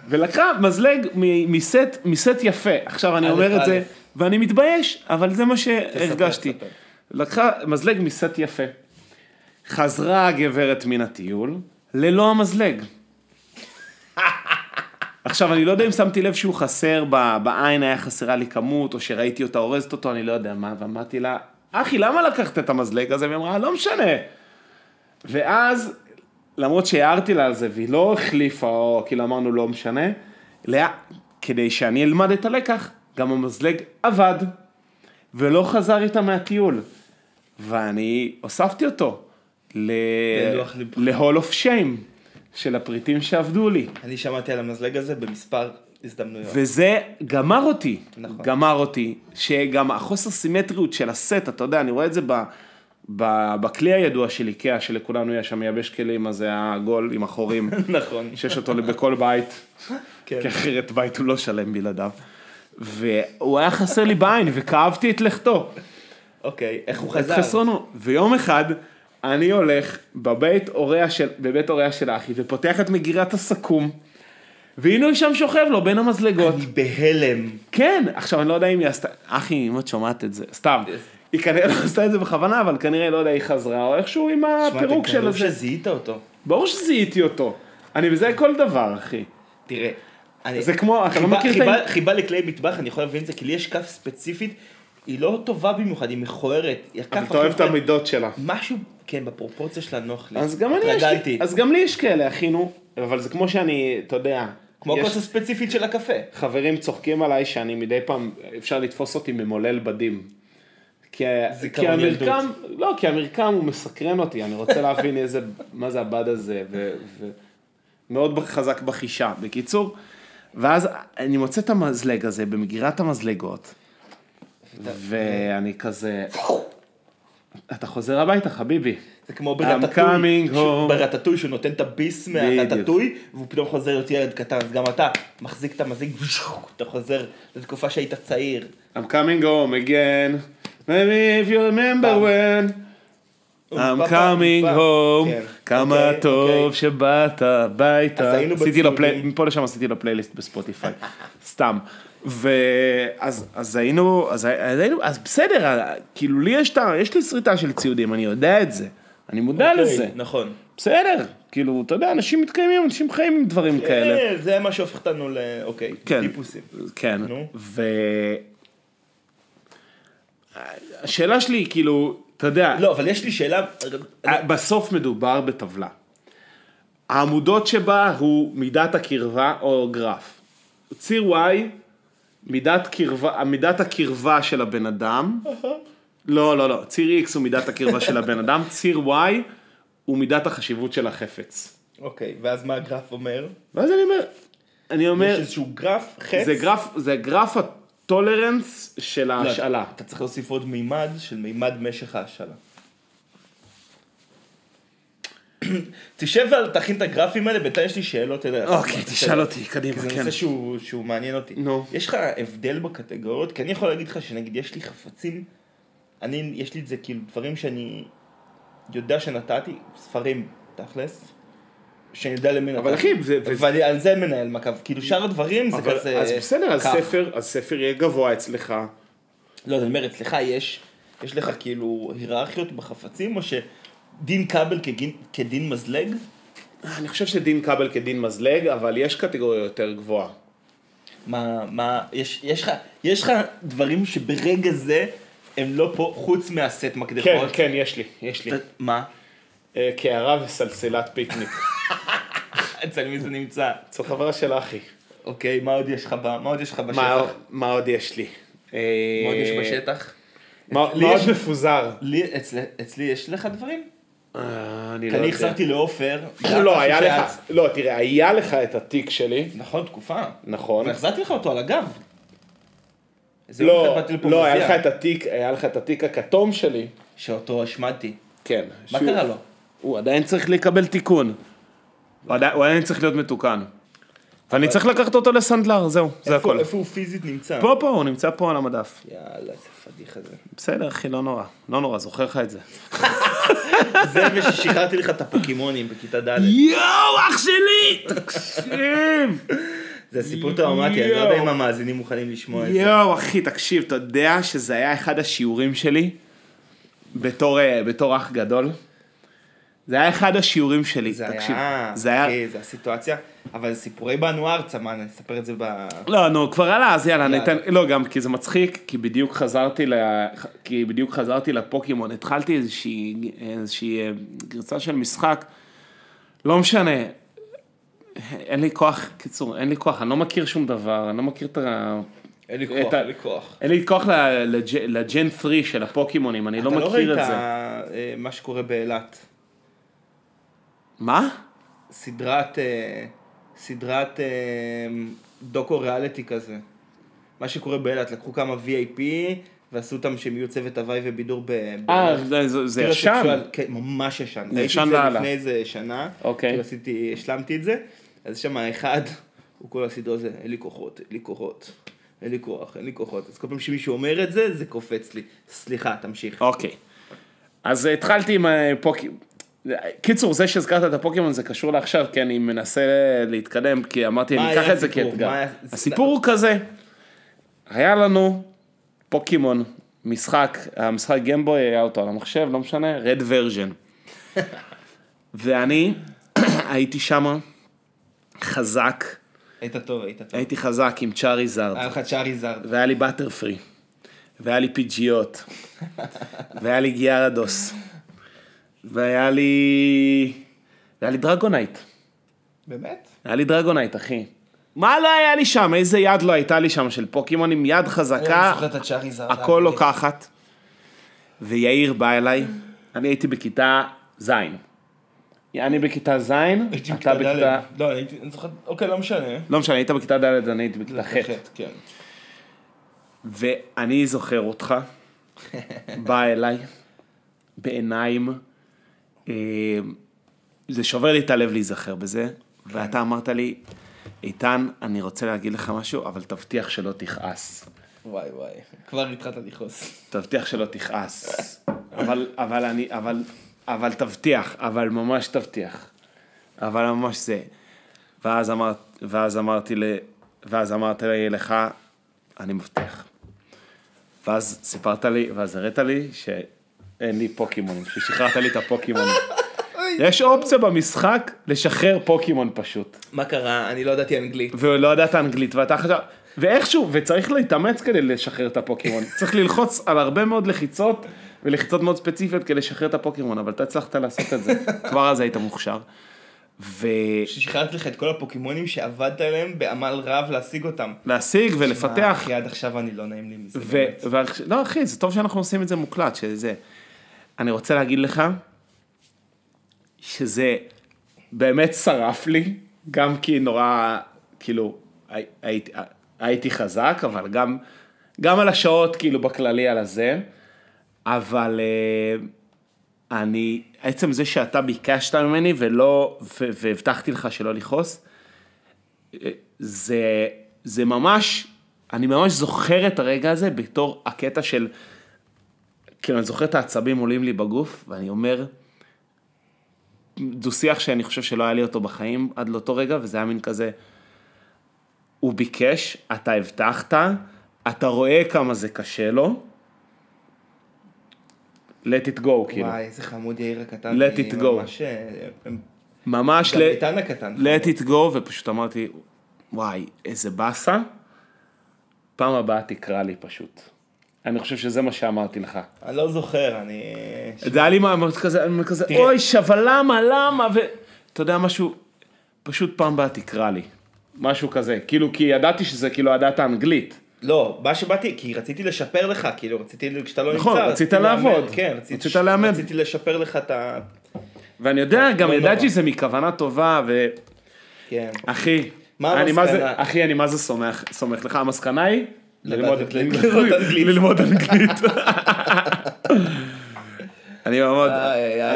ולקחה מזלג מ- מסט, מסט יפה. עכשיו אני אומר את זה. ואני מתבייש, אבל זה מה שהרגשתי. לקחה מזלג מסט יפה. חזרה הגברת מן הטיול, ללא המזלג. עכשיו, אני לא יודע אם שמתי לב שהוא חסר, ב- בעין היה חסרה לי כמות, או שראיתי אותה אורזת אותו, אני לא יודע מה, ואמרתי לה, אחי, למה לקחת את המזלג הזה? והיא אמרה, לא משנה. ואז, למרות שהערתי לה על זה, והיא לא החליפה, או כאילו אמרנו, לא משנה, לה, כדי שאני אלמד את הלקח, גם המזלג עבד, ולא חזר איתה מהטיול. ואני הוספתי אותו ל-. ל-Hall of Shame של הפריטים שעבדו לי. אני שמעתי על המזלג הזה במספר הזדמנויות. וזה גמר אותי, נכון. גמר אותי, שגם החוסר סימטריות של הסט, אתה יודע, אני רואה את זה ב, ב, בכלי הידוע של איקאה, שלכולנו יש שם מייבש כלים, אז זה העגול עם החורים, נכון. שיש אותו בכל בית, כן. כי אחרת בית הוא לא שלם בלעדיו. והוא היה חסר לי בעין, וכאבתי את לכתו. אוקיי, איך הוא את חזר? חסרונו. ויום אחד, אני הולך בבית הוריה של, בבית הוריה של אחי, ופותח את מגירת הסכו"ם, והנה הוא שם שוכב לו בין המזלגות. אני בהלם. כן, עכשיו אני לא יודע אם היא עשתה, אחי, אם את שומעת את זה, סתם, היא כנראה לא עשתה את זה בכוונה, אבל כנראה, לא יודע, היא חזרה, או איכשהו עם הפירוק של קרוב הזה. שזיהית אותו. ברור שזיהיתי אותו. אני בזה כל דבר, אחי. תראה. אני- זה כמו, אתה לא מכיר את ה... חיבה לכלי מטבח, אני יכול להבין את זה, כי לי יש כף ספציפית, היא לא טובה במיוחד, היא מכוערת. אבל אתה אוהב את. המידות שלה. משהו, כן, בפרופורציה שלה נוח לי. אז גם אני יש. לי, אז גם לי יש כאלה, אחי, נו. אבל זה כמו שאני, אתה יודע. כמו יש- הכוס הספציפית של הקפה. חברים צוחקים עליי שאני מדי פעם, אפשר לתפוס אותי ממולל בדים. כי, כי המרקם, לא, כי המרקם הוא מסקרן אותי, אני רוצה להבין איזה, מה זה הבד הזה, ו, ו, חזק בחישה. בקיצור, ואז אני מוצא את המזלג הזה במגירת המזלגות, ואני כזה, אתה חוזר הביתה, חביבי. זה כמו ברטטוי, שהוא- home. ברטטוי שהוא נותן את הביס. מהרטטוי, והוא פתאום חוזר להיות ילד קטן, אז גם אתה מחזיק את המזיק, אתה חוזר לתקופה שהיית צעיר. I'm coming home again, maybe if you remember when. I'm coming home, כן. כמה אוקיי, טוב אוקיי. שבאת הביתה. עשיתי לו פליי. מפה לשם עשיתי לו פלייליסט בספוטיפיי, סתם. ואז אז היינו, אז אז היינו, אז בסדר, כאילו לי יש, את יש לי שריטה של ציודים, אני יודע את זה, אני מודע אוקיי, לזה, נכון. בסדר, כאילו, אתה יודע, אנשים מתקיימים, אנשים חיים עם דברים כאלה. אה, זה מה שהופך אותנו ל... אוקיי, כן, טיפוסים. כן, נו. ו... השאלה שלי, כאילו, אתה יודע, לא, אבל יש לי שאלה, בסוף מדובר בטבלה. העמודות שבה הוא מידת הקרבה או גרף. ציר Y, מידת, קרבה, מידת הקרבה של הבן אדם. לא, לא, לא, ציר X הוא מידת הקרבה של הבן אדם, ציר Y הוא מידת החשיבות של החפץ. אוקיי, ואז מה הגרף אומר? ואז אני אומר, אני אומר, יש איזשהו גרף, חץ. זה גרף, זה גרף הטולרנס של לא, ההשאלה. אתה צריך להוסיף עוד מימד של מימד משך ההשאלה. תשב ותכין את הגרפים האלה, בינתיים יש לי שאלות אליך. אוקיי, תשאל אותי, קדימה, כי זה כן. נושא שהוא מעניין אותי. נו. יש לך הבדל בקטגוריות? כי אני יכול להגיד לך שנגיד יש לי חפצים, אני, יש לי את זה כאילו דברים שאני יודע שנתתי, ספרים, תכלס, שאני יודע למי. אבל אחי, זה- זה- ואני על זה מנהל מעקב. כאילו שאר הדברים זה אבל, כזה... אז בסדר, אז. ספר, אז ספר יהיה גבוה אצלך. לא, אני אומר, אצלך יש, יש לך כאילו היררכיות בחפצים, או שדין כבל כדין, כדין מזלג? אני חושב שדין כבל כדין מזלג, אבל יש קטגוריה יותר גבוהה. מה, מה, יש, יש לך, יש לך דברים שברגע זה הם לא פה, חוץ מהסט מקדחות? כן, כן, יש לי, יש לי. אתה- מה? אה, קערה וסלסלת פיקניק. אצל מי זה נמצא? אצל חברה של אחי. אוקיי, מה עוד יש לך, ב- מה עוד יש לך מה בשטח? מה עוד יש לי? מה עוד יש בשטח? מה עוד מפוזר? לי, אצל, אצלי יש לך דברים? אני כי אני החזרתי לעופר. לא, היה לך, לא, תראה, היה לך את התיק שלי, נכון, תקופה. נכון. והחזרתי לך אותו על הגב. לא, לפה לא, היה לך את התיק, היה לך את התיק הכתום שלי. שאותו השמדתי. כן. מה קרה לו? הוא עדיין צריך לקבל תיקון. הוא עדיין- צריך להיות מתוקן. ואני צריך לקחת אותו לסנדלר, זהו, זה הכל. איפה הוא פיזית נמצא? פה, פה, הוא נמצא פה על המדף. יאללה, איזה פדיחה זה. בסדר, אחי, לא נורא. לא נורא, זוכר לך את זה. זה וששחררתי לך את הפוקימונים בכיתה ד'. יואו, אח שלי! תקשיב! זה סיפור טראומטי, אני לא יודע אם המאזינים מוכנים לשמוע את זה. יואו, אחי, תקשיב, אתה יודע שזה היה אחד השיעורים שלי בתור, אה, בתור אח גדול? זה היה אחד השיעורים שלי, זה תקשיב. היה, זה היה... אחי, זה הסיטואציה, אבל זה סיפורי באנו ארצה, מה, נספר את זה ב... לא, נו, כבר עלה, אז יאללה, יאללה. ניתן, לא, גם כי זה מצחיק, כי בדיוק חזרתי ל... כי בדיוק חזרתי לפוקימון, התחלתי איזושהי, איזושהי אה, גרסה של משחק, לא משנה, אין לי כוח, קיצור, אין לי כוח, אני לא מכיר שום דבר, אני לא מכיר את ה... אין לי כוח, אין לי כוח. אין לי כוח לג'ן 3 של הפוקימונים, אני לא אתה לא מכיר ראית את זה. אה, מה שקורה באילת. מה? סדרת, אה, סדרת אה, דוקו ריאליטי כזה. מה שקורה באילת, לקחו כמה VIP ועשו אותם שהם יהיו צוות הוואי ובידור ב... אה. זה- זה זה ישן. כן, ממש ישן. זה ישן לאללה. לפני איזה שנה. אוקיי. כאילו עשיתי, השלמתי את זה. אז שם אחד, הוא כל הסדרה זה, אין לי כוחות, אין לי כוחות. אין לי כוח, אין לי כוחות. אז כל פעם שמישהו אומר את זה, זה קופץ לי. סליחה, תמשיך. אוקיי. אז התחלתי עם פוקימון. קיצור, זה שהזכרת את הפוקימון זה קשור לעכשיו, כי אני מנסה להתקדם, כי אמרתי, אני אקח את זה? כאתגר. הסיפור הוא כזה, היה לנו פוקימון, משחק, המשחק גמבוי היה אותו על המחשב, לא משנה, רד ורז'ן. ואני הייתי שמה חזק, היית טוב, היית טוב. הייתי חזק עם צ'אריזארד. היה לך צ'אריזארד. והיה לי באטר פרי, והיה לי פיג'יות, והיה לי גיארדוס, והיה לי... והיה לי דרגונייט. באמת? היה לי דרגונייט, אחי. מה לא היה לי שם? איזה יד לא הייתה לי שם של פוקימונים? יד אני חזקה. הכל לוקחת. ויאיר בא אליי, אני הייתי בכיתה ז'. אני בכיתה ז', אתה בכיתה. לא, אני הייתי, אני זוכר, אוקיי, לא משנה. לא משנה, היית בכיתה ד', אני הייתי בכיתה ח'. כן. ואני זוכר אותך, בא אליי, בעיניים, זה שובר לי את הלב להיזכר בזה, ואתה אמרת לי, איתן, אני רוצה להגיד לך משהו, אבל תבטיח שלא תכעס. וואי וואי, כבר התחלת לכעוס. תבטיח שלא תכעס. אבל, אבל אני, אבל, אבל תבטיח, אבל ממש תבטיח. אבל ממש זה. ואז, אמרת, ואז אמרתי ל... ואז אמרתי לך, אני מבטיח. ואז סיפרת לי, ואז הראת לי שאין לי פוקימונים, ששחררת לי את הפוקימונים. יש אופציה במשחק לשחרר פוקימון פשוט. מה קרה? אני לא ידעתי אנגלית. ולא ידעת אנגלית, ואתה חשב... ואיכשהו, וצריך להתאמץ כדי לשחרר את הפוקימון. צריך ללחוץ על הרבה מאוד לחיצות, ולחיצות מאוד ספציפיות כדי לשחרר את הפוקימון, אבל אתה הצלחת לעשות את זה. כבר אז היית מוכשר. ולהשיג ששחררתי לך את כל הפוקימונים שעבדת עליהם בעמל רב להשיג אותם. ולפתח. אחי, עד עכשיו אני לא נעים לי מזה. ו... באמת. ועכש- לא אחי, זה טוב שאנחנו עושים את זה מוקלט, שזה... אני רוצה להגיד לך, שזה באמת שרף לי, גם כי נורא, כאילו, הי- הייתי, הייתי חזק, אבל גם, גם על השעות, כאילו, בכללי על הזה, אבל אה, אני, עצם זה שאתה ביקשת ממני ולא, והבטחתי לך שלא לכעוס, אה, זה, זה ממש, אני ממש זוכר את הרגע הזה בתור הקטע של, כאילו, אני זוכר את העצבים עולים לי בגוף, ואני אומר, דו שיח שאני חושב שלא היה לי אותו בחיים עד לאותו רגע, וזה היה מין כזה, הוא ביקש, אתה הבטחת, אתה רואה כמה זה קשה לו, let it go, כאילו. וואי, איזה חמוד יאיר הקטן. Let it go. ממש... אה, ממש גם ל- איתן הקטן. let it go, ופשוט אמרתי, וואי, איזה באסה, פעם הבאה תקרא לי פשוט. אני חושב שזה מה שאמרתי לך. אני לא זוכר, אני... זה היה לי מה, אמרתי כזה, אני כזה, תראה. אוי, אבל למה, למה, ואתה יודע משהו, פשוט פעם הבאה תקרא לי. משהו כזה, כאילו, כי ידעתי שזה כאילו ידעת אנגלית. לא, מה שבאתי, כי רציתי לשפר לך, כאילו, רציתי, כשאתה לא נכון, נמצא, רצית רציתי לעבוד. כן, רציתי, רצית לאמן. רציתי לשפר לך את ה... ואני יודע, גם ידעתי. שזה מכוונה טובה, ו... כן. אחי, מה אני מה זה, המסקנה? אחי, אני מה זה סומך, סומך לך, המסקנה היא? ללמוד אנגלית. אני מאוד.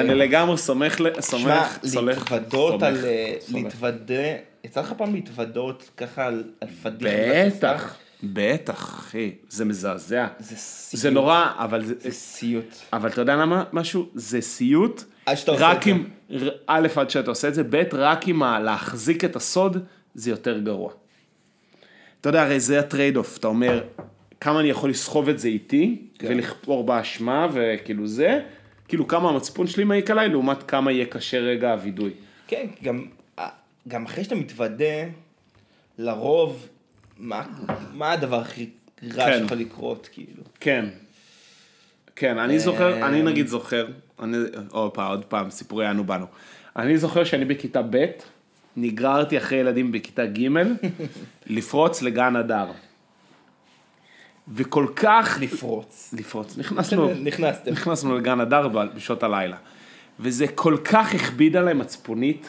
אני לגמרי סומך, שמע, סומך, סולח, להתוודות סומך, על... אה. להתוודה... יצא לך פעם להתוודות ככה על פדיחה? בטח, בטח, אחי, זה מזעזע. זה סיוט. זה נורא, אבל זה, זה סיוט. אבל אתה יודע למה משהו? זה סיוט. עד שאתה עושה את זה. א', עד שאתה עושה את זה, ב', רק ה- להחזיק את הסוד, זה יותר גרוע. אתה יודע, הרי זה ה trade-off, אתה אומר, כמה אני יכול לסחוב את זה איתי, כן. ולכפור באשמה, וכאילו זה, כאילו כמה המצפון שלי מעיק עליי, לעומת כמה יהיה קשה רגע הווידוי. כן, גם, גם אחרי שאתה מתוודה, לרוב, מה, מה הדבר הכי רע כן. שיכול לקרות, כאילו? כן. כן, אני זוכר, אני נגיד זוכר, אני, עוד פעם, עוד פעם, סיפורי אנו באנו. אני זוכר שאני בכיתה ב', נגררתי אחרי ילדים בכיתה ג', לפרוץ לגן הדר. וכל כך... לפרוץ. לפרוץ, נכנסנו, נכנסתם. נכנסנו לגן הדר בשעות הלילה. וזה כל כך הכביד עליי מצפונית.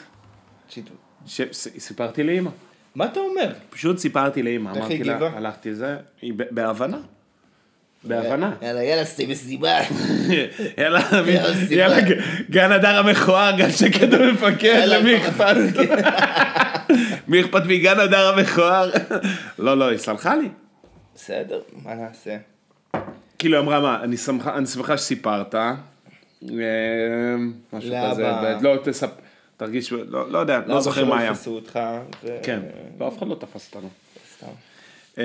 שסיפרתי לאימא. מה אתה אומר? פשוט סיפרתי לאימא, איך היא הגיבה? הלכתי זה, היא בהבנה. בהבנה. יאללה, יאללה, סטי מסיבה. יאללה, יאללה, גן הדר המכוער, גן שקד המפקד, למי אכפת? מי אכפת מגן הדר המכוער? לא, לא, היא סלחה לי. בסדר, מה נעשה? כאילו, אמרה, מה, אני שמחה, שסיפרת. אה, משהו. כזה, לא, תספ... תרגיש, לא לא יודע, לא זוכר מה היה. לא יתפסו אותך. ו- כן, לא, אף אחד לא תפס אותנו. סתם.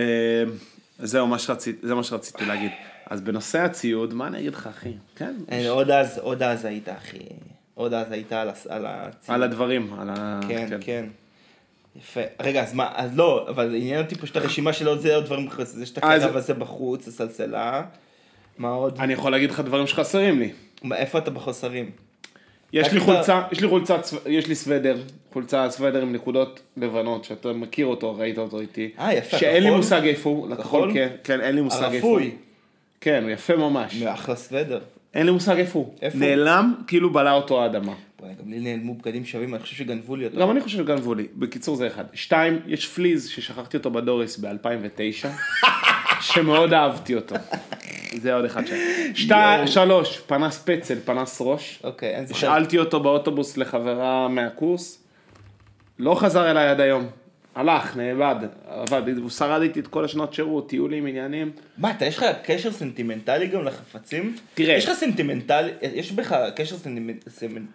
זהו, מה שרציתי- זה מה שרציתי להגיד. אז בנושא הציוד, מה אני אגיד לך, אחי? כן, אין, עוד אז, עוד אז היית, אחי. עוד אז היית על על הציוד. על הדברים, על ה... כן, כן. יפה. רגע, אז מה, אז לא, אבל עניין אותי פשוט הרשימה של עוד זה, עוד דברים זה, יש את זה- הזה בחוץ, הסלסלה. מה עוד? אני יכול להגיד לך דברים שחסרים לי. איפה אתה בחוסרים? יש לי חולצה, יש לי חולצה, יש לי סוודר, חולצה סוודר עם נקודות לבנות, שאתה מכיר אותו, ראית אותו איתי. אה, יפה, שאין לי כחול? מושג איפה הוא, לכחול, כחול? כן, כן, אין לי מושג איפה הוא. כן, הוא יפה ממש. מאחלה סוודר. אין לי מושג איפה הוא. איפה הוא? נעלם, כאילו בלע אותו האדמה. גם לי נעלמו בגדים שווים, אני חושב שגנבו לי אותו. גם אני חושב שגנבו לי. בקיצור זה אחד. שתיים, יש פליז ששכחתי אותו בדוריס ב-2009, שמאוד אהבתי אותו. זה עוד אחד שם. שלוש, פנס פצל, פנס ראש. אוקיי, אין זוכר. השאלתי אותו באוטובוס לחברה מהקורס, לא חזר אליי עד היום. הלך, נאבד, עבד, הוא שרד איתי את כל השנות שירות, טיולים, עניינים. מה, אתה יש לך קשר סנטימנטלי גם לחפצים? תראה. יש לך סנטימנטלי, יש בך קשר סנטימנטלי.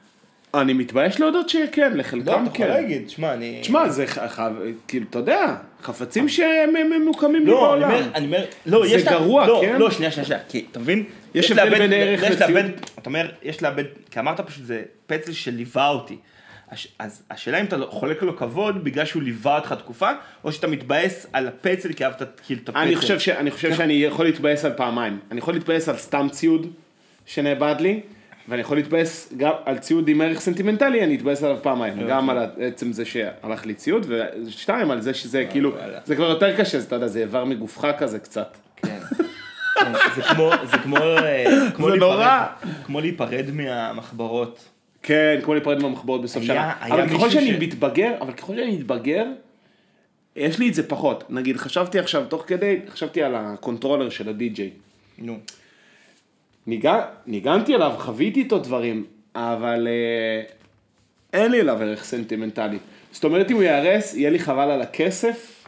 אני מתבייש להודות שכן, לא, לחלקם אתה יכול כן. להגיד, שמע, אני... תשמע, זה ח- ח- כאילו, אתה יודע, חפצים שהם הם ממוקמים לי לא, בעולם. אומר, אני אומר, לא, זה יש לה- גרוע, לא, כן? לא, שנייה, שנייה, שנייה, כי, אתה מבין? יש הבדל בין ערך לציוד. אתה אומר, יש לאבד, כי אמרת פשוט, זה פצל שליווה אותי. אז השאלה אם אתה לא- חולק לו כבוד בגלל שהוא ליווה אותך תקופה, או שאתה מתבאס על הפצל כי אהבת כאילו את הפצל. אני חושב, ש, אני חושב שאני יכול להתבאס על פעמיים. אני יכול להתבאס על סתם ציוד שנאבד לי, ואני יכול להתבאס גם על ציוד עם ערך סנטימנטלי, אני אתבאס עליו פעמיים. גם על עצם זה שהלך לי ציוד, ושתיים, על זה שזה כאילו. זה כבר יותר קשה, אתה יודע, זה איבר מגופך כזה קצת. כן. כן, זה כמו, זה כמו, אה, כמו זה להיפרד- נורא. כמו להיפרד מהמחברות. כן, כמו להיפרד מהמחברות בסוף שנה. אבל ככל שאני מתבגר, אבל ככל שאני מתבגר, יש לי את זה פחות. נגיד, חשבתי עכשיו, תוך כדי, חשבתי על ה controller של הדי-ג'יי. נו. ניגע, ניגנתי עליו, חוויתי איתו דברים, אבל אה, אין לי אליו ערך סנטימנטלי. זאת אומרת, אם הוא ייהרס, יהיה לי חבל על הכסף,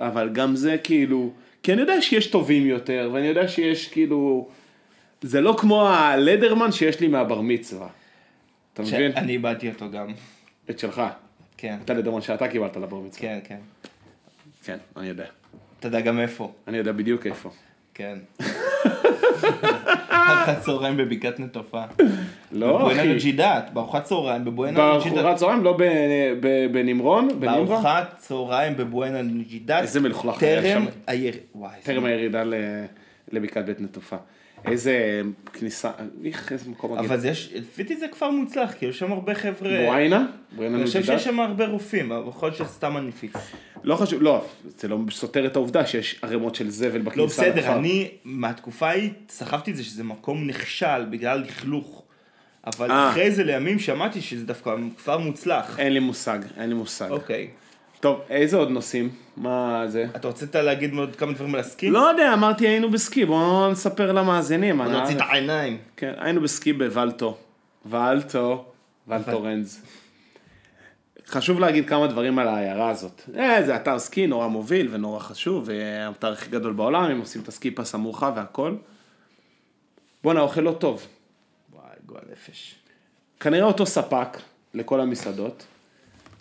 אבל גם זה כאילו, כי אני יודע שיש טובים יותר, ואני יודע שיש כאילו, זה לא כמו הלדרמן שיש לי מהבר מצווה. אתה מבין? אני איבדתי אותו גם. את שלך. כן, את הלדרמן שאתה קיבלת לבר מצווה. כן, כן. כן, אני יודע. אתה יודע גם איפה. אני יודע בדיוק איפה. כן. ארוחת צהריים בבקעת נטופה. לא, בבואנה אחי. נג'ידת, בארוחת צהריים בבואנה בארוחת נג'ידת. צהריים, לא בנמרון? בארוחת צהריים בבואנה נג'ידת. איזה מלוכלך היה שם. טרם הירידה לבקעת בית נטופה. איזה כניסה, איך, איזה מקום. אבל זה יש, לפי דעתי זה כפר מוצלח, כי יש שם הרבה חבר'ה. בואיינה? בואיינה אני חושב? שיש שם הרבה רופאים, אבל יכול להיות שסתם אני פיץ. לא חשוב, לא, זה לא סותר את העובדה שיש ערימות של זבל לא בכניסה בסדר, אני מהתקופה ההיא סחבתי את זה שזה מקום נכשל בגלל לכלוך אבל אה. אחרי זה לימים שמעתי שזה דווקא כפר מוצלח. אין לי מושג, אין לי מושג. אוקיי. טוב, איזה עוד נושאים? מה זה? אתה רצית להגיד עוד כמה דברים על הסקי? לא יודע, אמרתי היינו בסקי, בואו נספר למאזינים. בוא אני- נוציא את העיניים. כן, היינו בסקי בוולטו. ואלטו, ואלטו רנז. חשוב להגיד כמה דברים על העיירה הזאת. אה, זה אתר סקי נורא מוביל ונורא חשוב, והאתר הכי גדול בעולם, הם עושים את הסקי פס המורחב והכל. בואנה, האוכל לא טוב. וואי, גועל נפש. כנראה אותו ספק לכל המסעדות.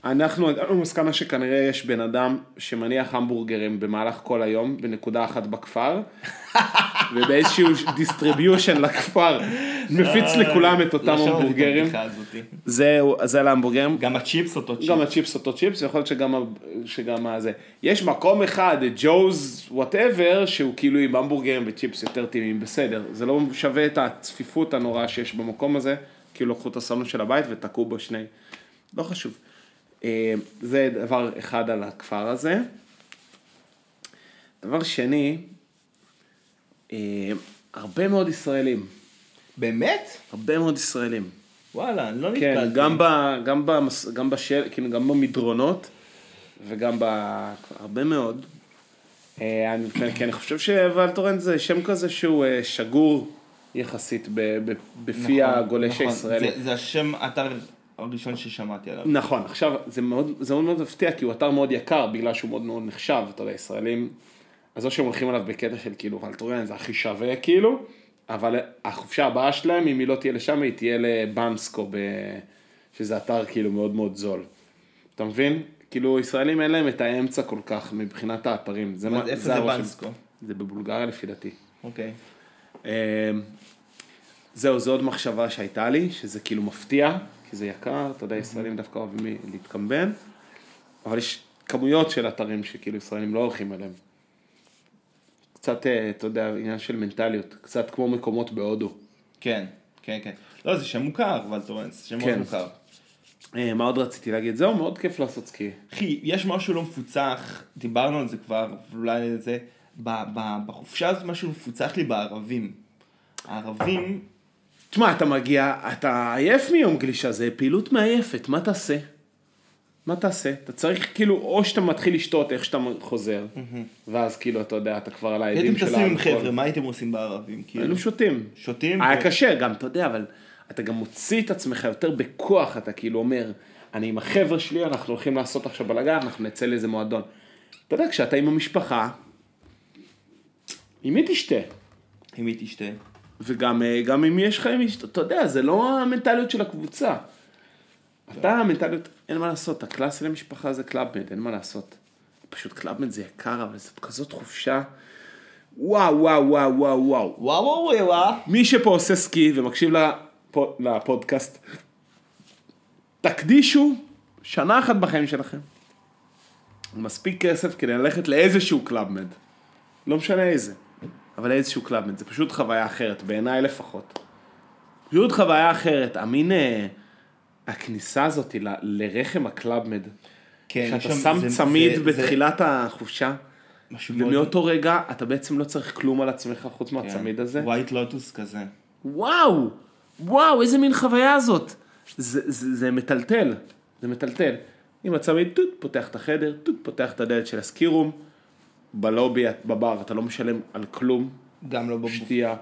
אנחנו הגענו למסקנה שכנראה יש בן אדם שמניח המבורגרים במהלך כל היום בנקודה אחת בכפר, ובאיזשהו distribution לכפר מפיץ לכולם את אותם לא המבורגרים. זהו, זה להמבורגרים. גם הצ'יפס אותו צ'יפס. גם הצ'יפס אותו צ'יפס, ויכול להיות שגם, ה- שגם הזה. יש מקום אחד, Joe's whatever, שהוא כאילו עם המבורגרים וצ'יפס יותר טעימים, בסדר. זה לא שווה את הצפיפות הנוראה שיש במקום הזה, כאילו לקחו את הסלון של הבית ותקעו בו שני. לא חשוב. אה, זה דבר אחד על הכפר הזה. דבר שני, אה, הרבה מאוד ישראלים. באמת? הרבה מאוד ישראלים. וואלה, אני לא כן, נתקלתי. גם, ב, גם, במס, גם, בשל, כאילו, גם במדרונות וגם ב... הרבה מאוד. אה, אני, כי אני חושב שוולטורנט זה שם כזה שהוא שגור יחסית בפי נכון, הגולש נכון. הישראלי. זה- זה השם אתר הראשון ששמעתי עליו. נכון, עכשיו זה מאוד, זה מאוד מאוד מפתיע כי הוא אתר מאוד יקר בגלל שהוא מאוד מאוד נחשב, אתה יודע, ישראלים, אז או שהם הולכים עליו בקטע של כאילו ולטורנט זה הכי שווה כאילו, אבל החופשה הבאה שלהם אם היא לא תהיה לשם היא תהיה לבנסקו, ב... שזה אתר כאילו מאוד מאוד זול. אתה מבין? כאילו ישראלים אין להם את האמצע כל כך מבחינת האתרים. זה, מה- איפה זה הרושם. בנסקו? זה בבולגריה לפי דעתי. אוקיי. אמ, זהו, זו עוד מחשבה שהייתה לי, שזה כאילו מפתיע, כי זה יקר, אתה יודע, ישראלים דווקא אוהבים להתקמבן, אבל יש כמויות של אתרים שכאילו ישראלים לא הולכים אליהם. קצת, אה, אתה יודע, עניין של מנטליות, קצת כמו מקומות בהודו. כן, כן, כן. לא, זה שם מוכר, ולטורנס, שם מאוד כן. מוכר. אה, מה עוד רציתי להגיד? זהו, מאוד כיף לעשות סקי. אחי, יש משהו לא מפוצח, דיברנו על זה כבר, אולי זה, בחופשה הזאת משהו מפוצח לי בערבים. הערבים, תשמע, אתה מגיע, אתה עייף מיום גלישה, זה פעילות מעייפת, מה תעשה? מה תעשה? אתה צריך כאילו, או שאתה מתחיל לשתות איך שאתה חוזר, ואז כאילו, אתה יודע, אתה כבר על הייתם העדים של טסים עם האלכוהול. חבר'ה, מה הייתם עושים בערבים? כאילו, היינו שותים. שותים? היה ו- קשה גם, אתה יודע, אבל אתה גם מוציא את עצמך יותר בכוח, אתה כאילו אומר, אני עם החבר'ה שלי, אנחנו הולכים לעשות עכשיו בלאגן, אנחנו נצא לאיזה מועדון. אתה יודע, כשאתה עם המשפחה, עם מי תשתה? עם מי תשתה? וגם אה, גם אם יש לך עם אשתו, אתה יודע, זה לא המנטליות של הקבוצה. אתה המנטליות, אין מה לעשות, הקלאסי למשפחה זה קלאבמד, אין מה לעשות. פשוט קלאבמד זה יקר, אבל זאת כזאת חופשה. וואו, וואו, וואו, וואו, וואו. וואו וואו וואו. מי שפה עושה סקי ומקשיב לפו- לפודקאסט, תקדישו שנה אחת בחיים שלכם. מספיק כסף כדי ללכת לאיזשהו קלאבמד. לא משנה איזה, אבל איזשהו קלאבמד. זה פשוט חוויה אחרת, בעיניי לפחות. פשוט חוויה אחרת. המין, אה, הכניסה הזאת ל- לרחם הקלאבמד. כן, שאתה שם- שם זה- צמיד זה- זה בתחילת החופשה, משהו מאוד- ומאותו רגע אתה בעצם לא צריך כלום על עצמך חוץ כן. מהצמיד הזה. White Lotus כזה. וואו, וואו, איזה מין חוויה זאת. זה, זה, זה מטלטל, זה מטלטל. עם הצמיד, טוט, פותח את החדר, טוט, פותח את הדלת של הסקירום, בלובי, בבר, אתה לא משלם על כלום, גם לא בבוף. שתייה,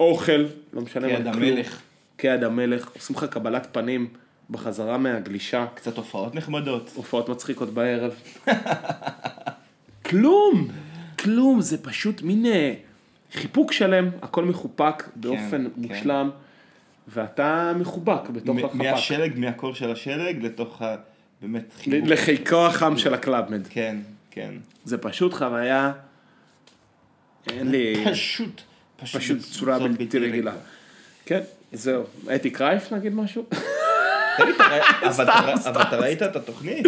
אוכל, לא משלם על כיד כלום. המלך. כיד המלך, עושים לך קבלת פנים בחזרה מהגלישה, קצת הופעות נחמדות. הופעות מצחיקות בערב. כלום, כלום, זה פשוט מין אה, חיפוק שלם, הכל מחופק באופן כן. מושלם, ואתה מחובק בתוך מ- החפ"ק. מהשלג, מהקור של השלג, לתוך ה... באמת חיבוק. לחיקו החם של הקלאבמד. כן, כן. זה פשוט חוויה, אין לי, פשוט, פשוט צורה זאת בלתי רגילה. כן, זהו. אתי קרייף נגיד משהו? תגיד, אבל אתה ראית את התוכנית?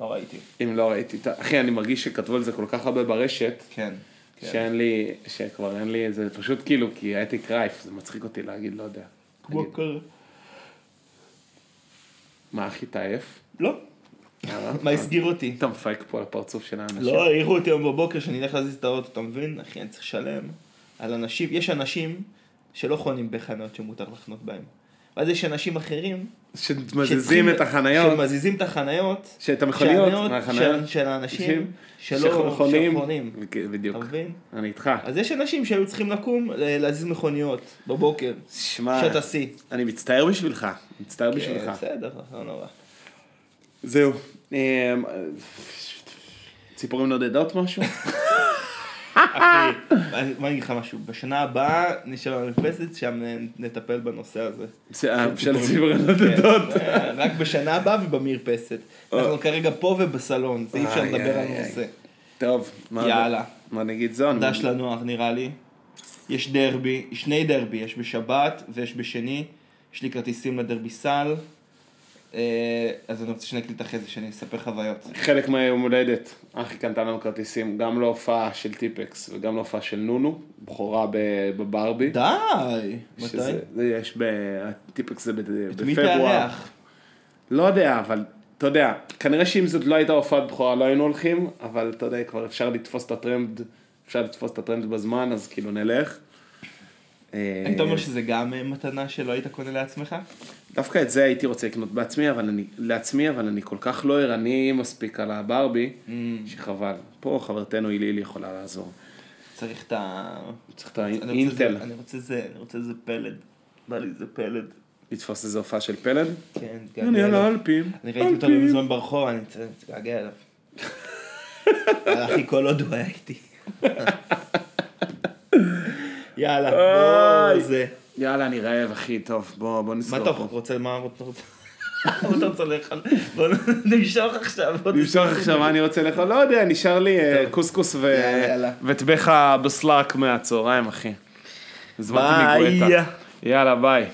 לא ראיתי. אם לא ראיתי, אחי אני מרגיש שכתבו על זה כל כך הרבה ברשת, כן. כן. שאין לי, שכבר אין לי, זה פשוט כאילו, כי אתי קרייף, זה מצחיק אותי להגיד, לא יודע. כמו קר... מה הכי תעייף? לא. מה הסגיר אותי? אתה מפייק פה על הפרצוף של האנשים. לא, העירו אותי היום בבוקר שאני אלך להזיז את האוטו, אתה מבין? אחי, אני צריך לשלם על אנשים, יש אנשים שלא חונים בחנויות שמותר לחנות בהם. ואז יש אנשים אחרים. שמזיזים את החניות, שמזיזים את החניות. שאת המכוניות. של- של האנשים אנשים שלא שחונים. שחונים. בדיוק. אתה מבין? אני איתך. אז יש אנשים שהיו צריכים לקום אה, להזיז מכוניות בבוקר. שמע, שעת השיא. אני מצטער בשבילך, מצטער כן, בשבילך. בסדר, לא נורא. זהו. אמ, ציפורים נודדות משהו? אחי, מה אני אגיד לך משהו? בשנה הבאה נשאר במרפסת, שם נטפל בנושא הזה. של ציפורים. נודדות. כן, אה, רק בשנה הבאה ובמרפסת. אנחנו כרגע פה ובסלון, זה אי אפשר לדבר על. נושא. טוב, יאללה. מה נגיד זון? דש לנוח נראה לי. יש דרבי, שני דרבי, יש בשבת ויש בשני. יש לי כרטיסים לדרבי סל. אה, אז אני רוצה שנקליט אחרי זה, שאני אספר חוויות. חלק מהיום הולדת, אחי קנתה לנו כרטיסים, גם להופעה של טיפקס וגם להופעה של נונו, בכורה בברבי. די! מתי? זה יש ב... הטיפקס זה ב- את מי בפברואר. תארח? לא יודע, אבל אתה יודע, כנראה שאם זאת לא הייתה הופעת בכורה לא היינו הולכים, אבל אתה יודע, כבר אפשר לתפוס את הטרנד, אפשר לתפוס את הטרנד בזמן, אז כאילו נלך. אה, היית אומר שזה גם אה, מתנה שלא היית קונה לעצמך? דווקא את זה הייתי רוצה לקנות בעצמי, אבל אני, לעצמי, אבל אני כל כך לא ערני מספיק על הברבי, Mm. שחבל. פה חברתנו הילילי יכולה לעזור. צריך את ה... צריך את אני האינטל, אני רוצה זה, אני רוצה זה פלד. בא לי זה פלד. לתפוס איזה הופעה של פלד. כן, אני תתגעגע על אליו. האלפים. אני ראיתי אותו מזמן ברחוב, אני מתגעגע אליו. אחי, כל עוד הוא היה איתי. יאללה, בוא אוי. זה. יאללה, אני רעב, אחי, טוב, בוא, בוא מה נסגור אתה פה. רוצה, מה אתה רוצה? מה אתה רוצה לאכול? בוא נמשוך עכשיו. נמשוך. עכשיו מה אני רוצה לאכול? לא יודע, נשאר לי אה, קוסקוס. וטבחה בסלאק מהצהריים, אחי. הזמנתי ביי. מגואטה. יאללה, ביי.